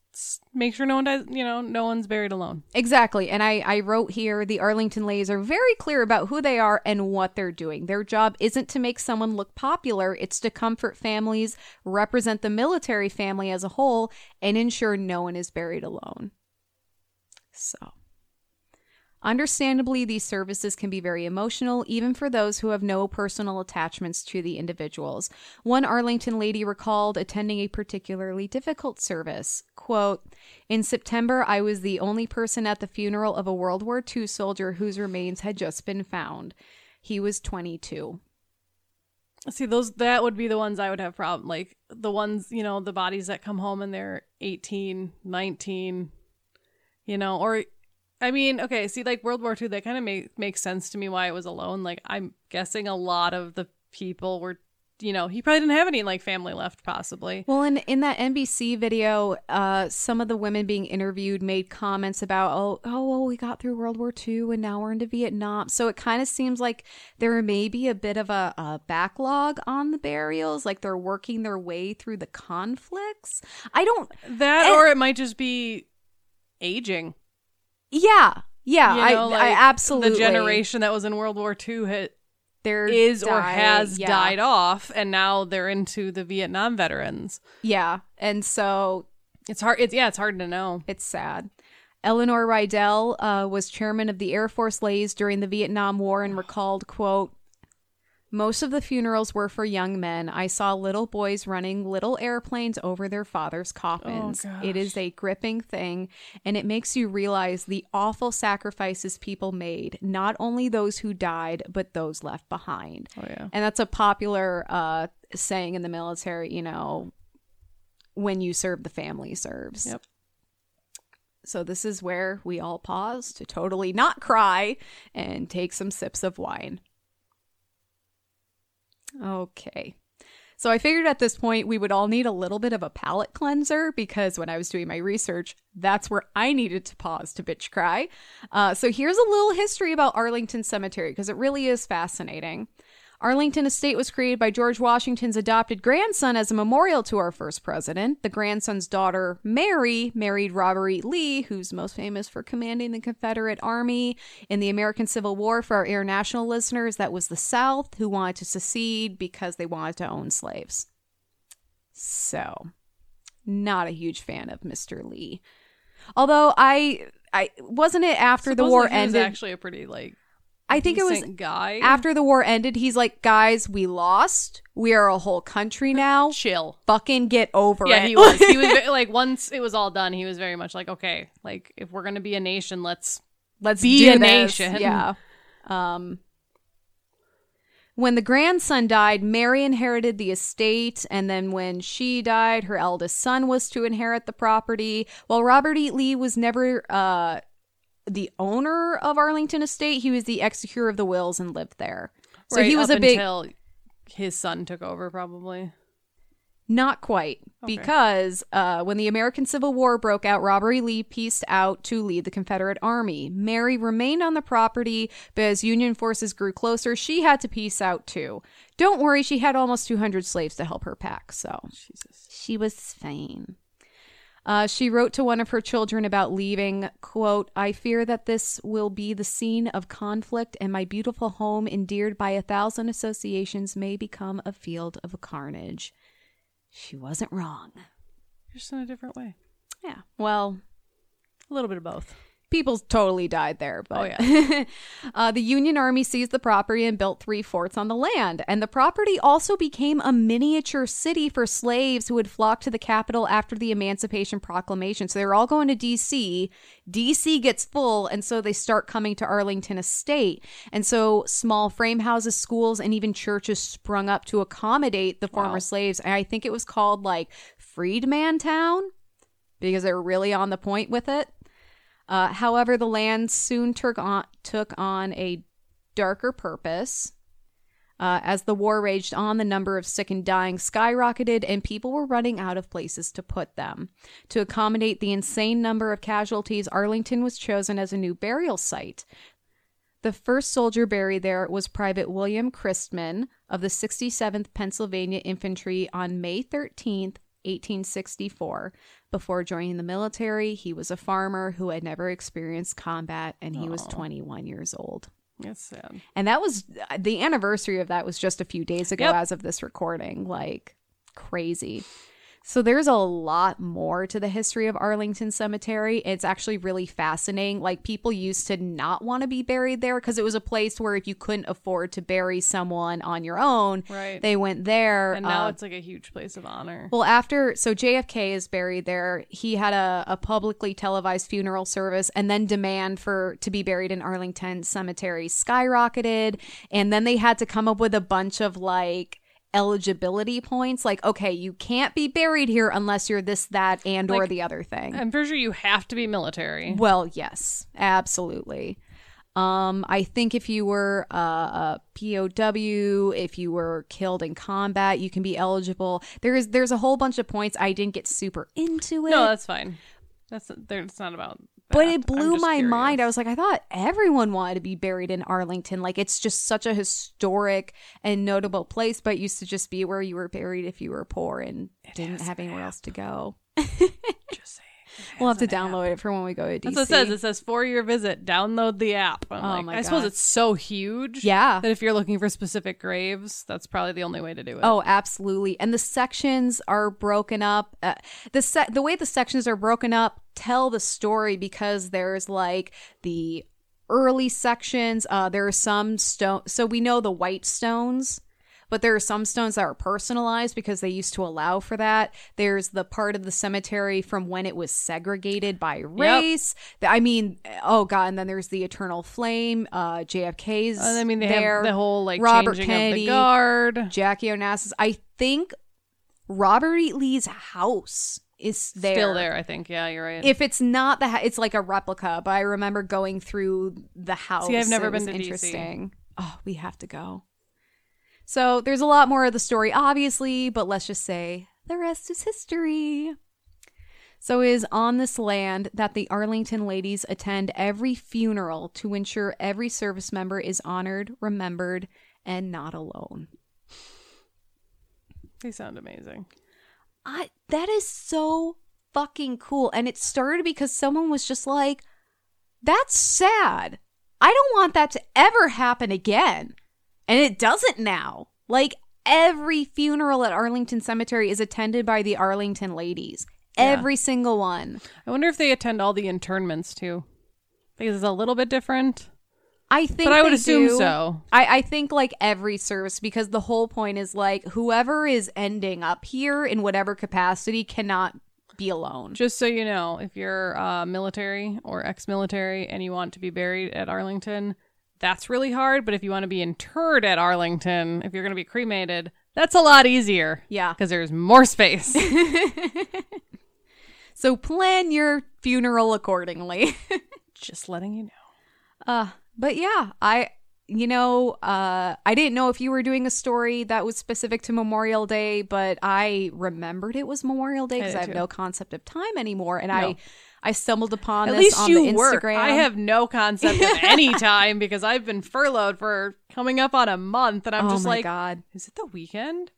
make sure no one dies. You know, no one's buried alone.
Exactly. And I, I wrote here the Arlington Ladies are very clear about who they are and what they're doing. Their job isn't to make someone look popular, it's to comfort families, represent the military family as a whole, and ensure no one is buried alone. So. Understandably, these services can be very emotional, even for those who have no personal attachments to the individuals. One Arlington lady recalled attending a particularly difficult service. Quote, In September, I was the only person at the funeral of a World War II soldier whose remains had just been found. He was 22.
See, those that would be the ones I would have problem. Like the ones, you know, the bodies that come home and they're 18, 19. you know, or I mean, okay, see, like World War II, that kind of make, makes sense to me why it was alone. Like, I'm guessing a lot of the people were, you know, he probably didn't have any like family left, possibly.
Well, in in that NBC video, uh, some of the women being interviewed made comments about, oh, oh, well, we got through World War II and now we're into Vietnam. So it kind of seems like there may be a bit of a, a backlog on the burials, like they're working their way through the conflicts. I don't.
That,
And-
or it might just be aging.
Yeah, yeah,
You know,
I, I absolutely.
The generation that was in World War II hit,
there
is or has
yeah.
died off, and now they're into the Vietnam veterans.
Yeah, and so
It's hard. It's yeah, it's hard to know.
It's sad. Eleanor Rydell uh, was chairman of the Air Force Ladies during the Vietnam War and recalled, quote, most of the funerals were for young men. I saw little boys running little airplanes over their fathers' coffins.
Oh,
it is a gripping thing, and it makes you realize the awful sacrifices people made, not only those who died, but those left behind.
Oh yeah.
And that's a popular uh, saying in the military, you know, when you serve, the family serves.
Yep.
So this is where we all pause to totally not cry and take some sips of wine. Okay. So I figured at this point we would all need a little bit of a palate cleanser because when I was doing my research, that's where I needed to pause to bitch cry. Uh, so here's a little history about Arlington Cemetery because it really is fascinating. Arlington Estate was created by George Washington's adopted grandson as a memorial to our first president. The grandson's daughter, Mary, married Robert E. Lee, who's most famous for commanding the Confederate Army in the American Civil War. For our international listeners, that was the South who wanted to secede because they wanted to own slaves. So, not a huge fan of Mr. Lee. Although I, I wasn't it after the war
Supposedly he was
ended.
actually a pretty like.
I think it was
guy.
after the war ended, he's like, guys, we lost. We are a whole country now.
chill.
Fucking get over
Yeah,
it.
he was. He was like once it was all done, he was very much like, okay, like if we're gonna be a nation, let's
Let's
be a
this.
nation.
Yeah. Um. When the grandson died, Mary inherited the estate, and then when she died, her eldest son was to inherit the property. While Robert E. Lee was never uh, the owner of Arlington Estate, he was the executor of the wills and lived there. So
right
he was a big
until his son took over, probably.
Not quite,
Okay.
because uh, when the American Civil War broke out, Robert E. Lee pieced out to lead the Confederate Army. Mary remained on the property, but as Union forces grew closer, she had to piece out too. Don't worry, she had almost 200 slaves to help her pack, so
Jesus.
she was fine. Uh, she wrote to one of her children about leaving, quote, I fear that this will be the scene of conflict and my beautiful home, endeared by a thousand associations, may become a field of carnage. She wasn't wrong.
Just in a different way.
Yeah. Well,
A little bit of both.
People totally died there, but
Oh, yeah.
uh, the Union Army seized the property and built three forts on the land. And the property also became a miniature city for slaves who would flock to the capital after the Emancipation Proclamation. So they were all going to D.C. D.C. gets full, and so they start coming to Arlington Estate. And so small frame houses, schools, and even churches sprung up to accommodate the former
Wow.
slaves. And I think it was called like Freedman Town because they were really on the point with it. Uh, however, the land soon took on, took on a darker purpose. Uh, as the war raged on, the number of sick and dying skyrocketed, and people were running out of places to put them. To accommodate the insane number of casualties, Arlington was chosen as a new burial site. The first soldier buried there was Private William Christman of the 67th Pennsylvania Infantry on May 13th, 1864. Before joining the military, he was a farmer who had never experienced combat and he was 21 years old.
That's sad.
And that was the anniversary of that was just a few days ago
Yep.
as of this recording. Like crazy. So there's a lot more to the history of Arlington Cemetery. It's actually really fascinating. Like people used to not want to be buried there because it was a place where if you couldn't afford to bury someone on your own,
Right.
they went there.
And now
Uh,
it's like a huge place of honor.
well, after so JFK is buried there, he had a, a publicly televised funeral service, and then demand for to be buried in Arlington Cemetery skyrocketed, and then they had to come up with a bunch of like eligibility points like okay you can't be buried here unless you're this that and or the other thing
I'm pretty sure you have to be military.
well yes absolutely um i think if you were uh, a pow if you were killed in combat you can be eligible there's there's a whole bunch of points i didn't get super into it
No, that's fine. That's there. It's not about.
But it blew my
curious.
mind. I was like, I thought everyone wanted to be buried in Arlington. Like, it's just such a historic and notable place, but it used to just be where you were buried if you were poor and didn't have
an
anywhere else to go. We'll have to download it for when we go to DC.
That's what it says. It says for your visit, download the app. I'm
Oh
like,
my
I suppose it's so huge.
Yeah.
That if you're looking for specific graves, that's probably the only way to do it.
Oh, absolutely. And the sections are broken up. Uh, the se- the way the sections are broken up tell the story because there's like the early sections. Uh, there are some stone. So we know the white stones. But there are some stones that are personalized because they used to allow for that. There's the part of the cemetery from when it was segregated by race. The- I mean, oh god! And then there's the eternal flame. Uh, JFK's.
And I mean, they
there.
have the whole like
Robert
changing
Kennedy,
of the guard.
Jackie Onassis. I think Robert E. Lee's house is there.
Still there, I think. Yeah, you're right.
If it's not the, ha- it's like a replica. But I remember going through the house.
See, I've never been to DC.
interesting. Oh, we have to go. So there's a lot more of the story, obviously, but let's just say the rest is history. So it is on this land that the Arlington ladies attend every funeral to ensure every service member is honored, remembered, and not alone.
they sound amazing.
I that is so fucking cool. And it started because someone was just like, that's sad. I don't want that to ever happen again. And it doesn't now. Like every funeral at Arlington Cemetery is attended by the Arlington ladies. Every single one.
I wonder if they attend all the internments too, because it's a little bit different.
I think
But I would assume
do.
so.
I, I think like every service because the whole point is like whoever is ending up here in whatever capacity cannot be alone.
Just so you know, if you're uh, military or ex-military and you want to be buried at Arlington, that's really hard. But if you want to be interred at Arlington, if you're going to be cremated, that's a lot easier.
Yeah.
because there's more space.
So plan your funeral accordingly.
Just letting you know.
uh but yeah, I you know, uh I didn't know if you were doing a story that was specific to Memorial Day, but I remembered it was Memorial Day because
did
I, have no concept of time anymore and
No.
I I stumbled upon
At
this
least
on
you
the
work.
Instagram.
I have no concept of any time because I've been furloughed for coming up on a month, and I'm
oh
just
my
like,
god.
is it the weekend?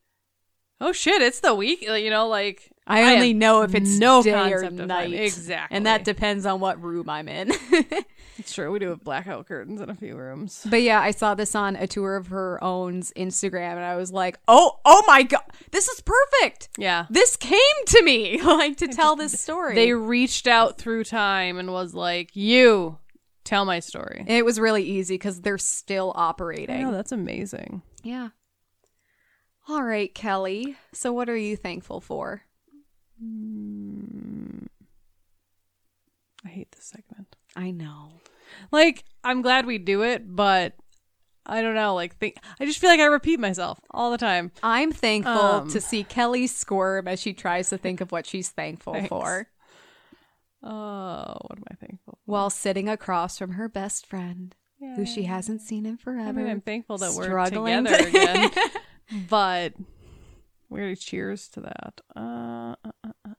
Oh shit, it's the week. You know, like
I only know if it's
no
day or
concept of
night.
time. Exactly,
And that depends on what room I'm in.
it's true. We do have blackout curtains in a few rooms.
But yeah, I saw this on a tour of her own's Instagram and I was like, "Oh, oh my god. This is perfect.
Yeah,
This came to me like to tell this story."
they reached out through time and was like, "You tell my story."
It was really easy cuz they're still operating.
know that's amazing.
Yeah. All right, Kelley. So what are you thankful for? Mm.
I hate this segment.
I know.
Like, I'm glad we do it, but I don't know. Like, think I just feel like I repeat myself all the time.
I'm thankful
Um.
to see Kelley squirm as she tries to think of what she's thankful
Thanks.
for
Oh, what am I thankful? for?
while sitting across from her best friend who she hasn't seen in forever.
I mean, I'm thankful that we're
struggling
together again, but we already cheers to that. Uh, uh, uh, uh.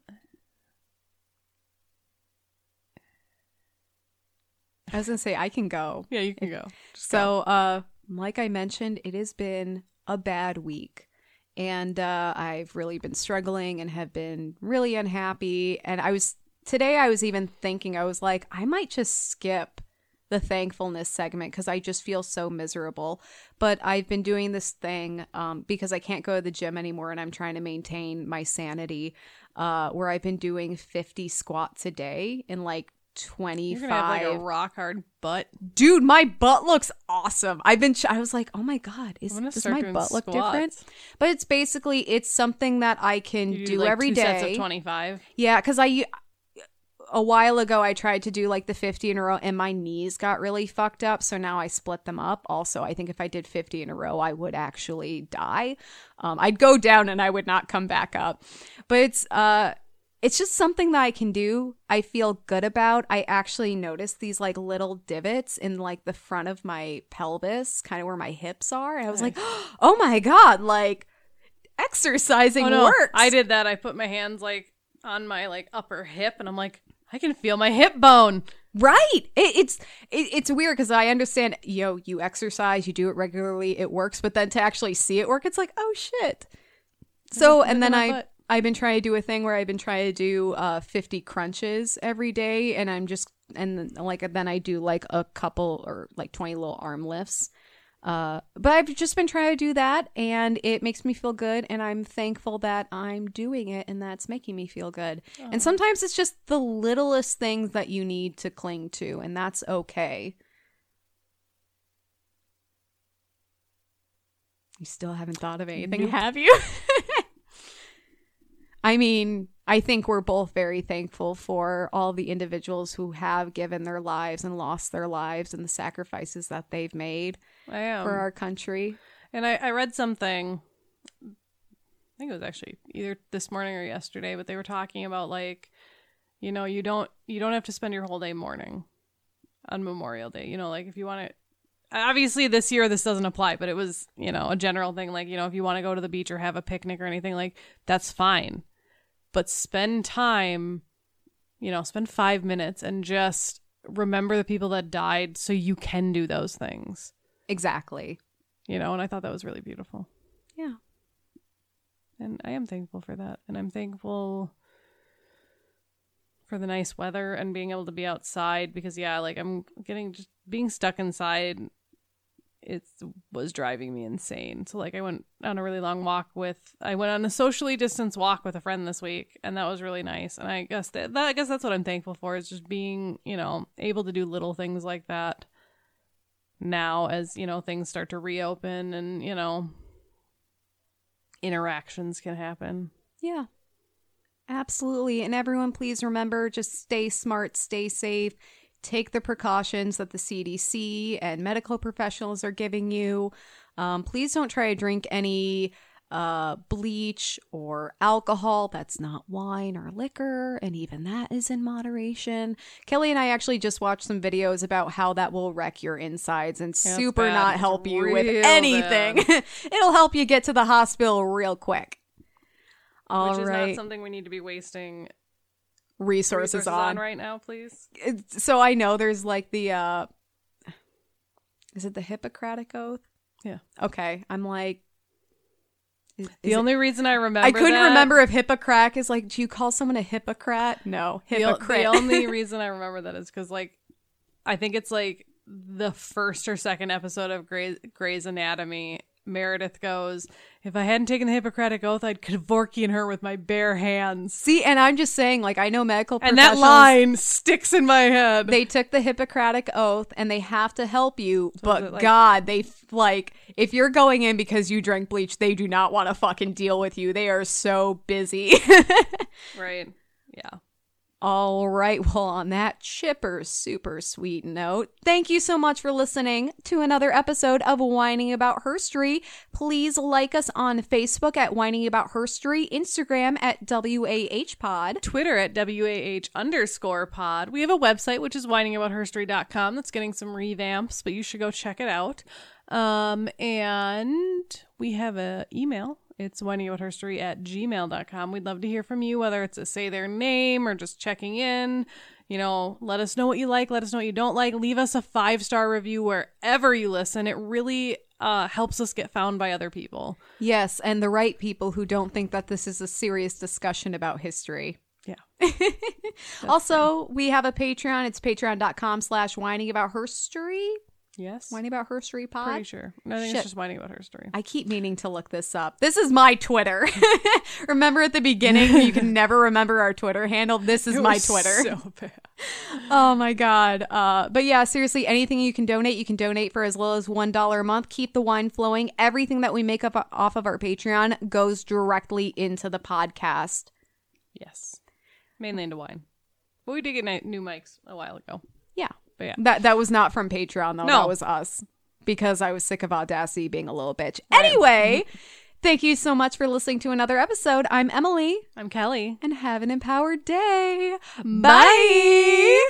I was gonna say I can go.
yeah, you can go. Just go.
So, uh, like I mentioned, it has been a bad week. And uh, I've really been struggling and have been really unhappy. And I was, today, I was even thinking, I was like, I might just skip the thankfulness segment because I just feel so miserable. But I've been doing this thing um, because I can't go to the gym anymore and I'm trying to maintain my sanity uh, where I've been doing 50 squats a day in like 25
You're gonna have like a rock hard butt.
dude my butt looks awesome i've been ch- i was like oh my god is does my butt look
squats.
different but it's basically it's something that i can
You
do,
like
every day
sets of twenty five.
yeah because i a while ago I tried to do like the 50 in a row and my knees got really fucked up. So now I split them up. Also, I think if I did 50 in a row, I would actually die. Um, I'd go down and I would not come back up. But it's, uh, it's just something that I can do. I feel good about. I actually noticed these like little divots in like the front of my pelvis, kind of where my hips are. And I was like, oh my God, like exercising
Oh no,
works.
I did that. I put my hands like on my like upper hip, and I'm like, I can feel my hip bone.
Right. It, it's it, it's weird because I understand. Yo, you exercise, you do it regularly, it works. But then to actually see it work, it's like, oh shit. So and then I
butt.
I've been trying to do a thing where I've been trying to do uh 50 crunches every day, and I'm just and like then I do like a couple or like 20 little arm lifts. Uh, but I've just been trying to do that, and it makes me feel good, and I'm thankful that I'm doing it, and that's making me feel good. And sometimes it's just the littlest things that you need to cling to, and that's okay. You still haven't thought of anything,
Nope.
have you? I mean, I think we're both very thankful for all the individuals who have given their lives and lost their lives and the sacrifices that they've made for our country.
And I, I read something. I think it was actually either this morning or yesterday, but they were talking about like, you know, you don't you don't have to spend your whole day mourning on Memorial Day. You know, like if you want to. Obviously, this year this doesn't apply, but it was you know a general thing. Like you know, if you want to go to the beach or have a picnic or anything, like that's fine. But spend time, you know, spend five minutes and just remember the people that died, so you can do those things.
Exactly.
You know, and I thought that was really beautiful.
Yeah.
And I am thankful for that. And I'm thankful for the nice weather and being able to be outside because yeah, like I'm getting just being stuck inside it was driving me insane. So like I went on a really long walk with I went on a socially distanced walk with a friend this week and that was really nice. And I guess that, that I guess that's what I'm thankful for is just being, you know, able to do little things like that now as, you know, things start to reopen and, you know, interactions can happen.
Yeah. Absolutely. And everyone, please remember just stay smart, stay safe, take the precautions that the CDC and medical professionals are giving you. Um, please don't try to drink any uh, bleach or alcohol that's not wine or liquor, and even that is in moderation. Kelley and I actually just watched some videos about how that will wreck your insides and
it's
super not
It's
help you with anything. It'll help you get to the hospital real quick. All
which is
right,
not something we need to be wasting
resources,
resources
on.
on right now, please.
So I know there's like the uh is it the Hippocratic oath?
Yeah.
Okay, I'm like is-
The
is it-
only reason I remember
I couldn't
that-
remember if Hippocratic is like do you call someone a hypocrite? No,
the, o- the only reason I remember that is because like I think it's like the first or second episode of Grey's, Grey's Anatomy. Meredith goes, "If I hadn't taken the Hippocratic oath, I'd Kevorkian her with my bare hands."
See, and I'm just saying like I know medical
And that line sticks in my head.
they took the Hippocratic oath and they have to help you, but
like-
God, they like if you're going in because you drank bleach, they do not want to fucking deal with you. They are so busy.
right? Yeah.
All right. Well, on that chipper, super sweet note, thank you so much for listening to another episode of Whining About Herstory. Please like us on Facebook at Whining About Herstory, Instagram at WAH Pod.
Twitter at WAH underscore pod. We have a website, which is whiningaboutherstory.com that's getting some revamps, but you should go check it out. Um, and we have an email. It's whiningaboutherstory at gmail.com. We'd love to hear from you, whether it's a say their name or just checking in. You know, let us know what you like, let us know what you don't like. Leave us a five star review wherever you listen. It really uh, helps us get found by other people.
Yes, and the right people who don't think that this is a serious discussion about history.
Yeah.
also, we have a Patreon. It's patreon.com slash whining about herstory.
Yes.
Whining about herstory pod.
Pretty sure. No, I think
Shit.
it's just whining about her story.
I keep meaning to look this up. This is my Twitter. remember at the beginning, you can never remember our Twitter handle. This is
It
my Twitter.
So bad.
oh my god. Uh, but yeah, seriously, anything you can donate, you can donate for as little as one dollar a month. Keep the wine flowing. Everything that we make up off of our Patreon goes directly into the podcast.
Yes. Mainly into wine. But we did get new mics a while ago. But yeah.
That that was not from Patreon though.
No.
That was us. Because I was sick of Audacity being a little bitch. Anyway, mm-hmm. thank you so much for listening to another episode. I'm Emily
I'm Kelley.
and have an empowered day. Bye.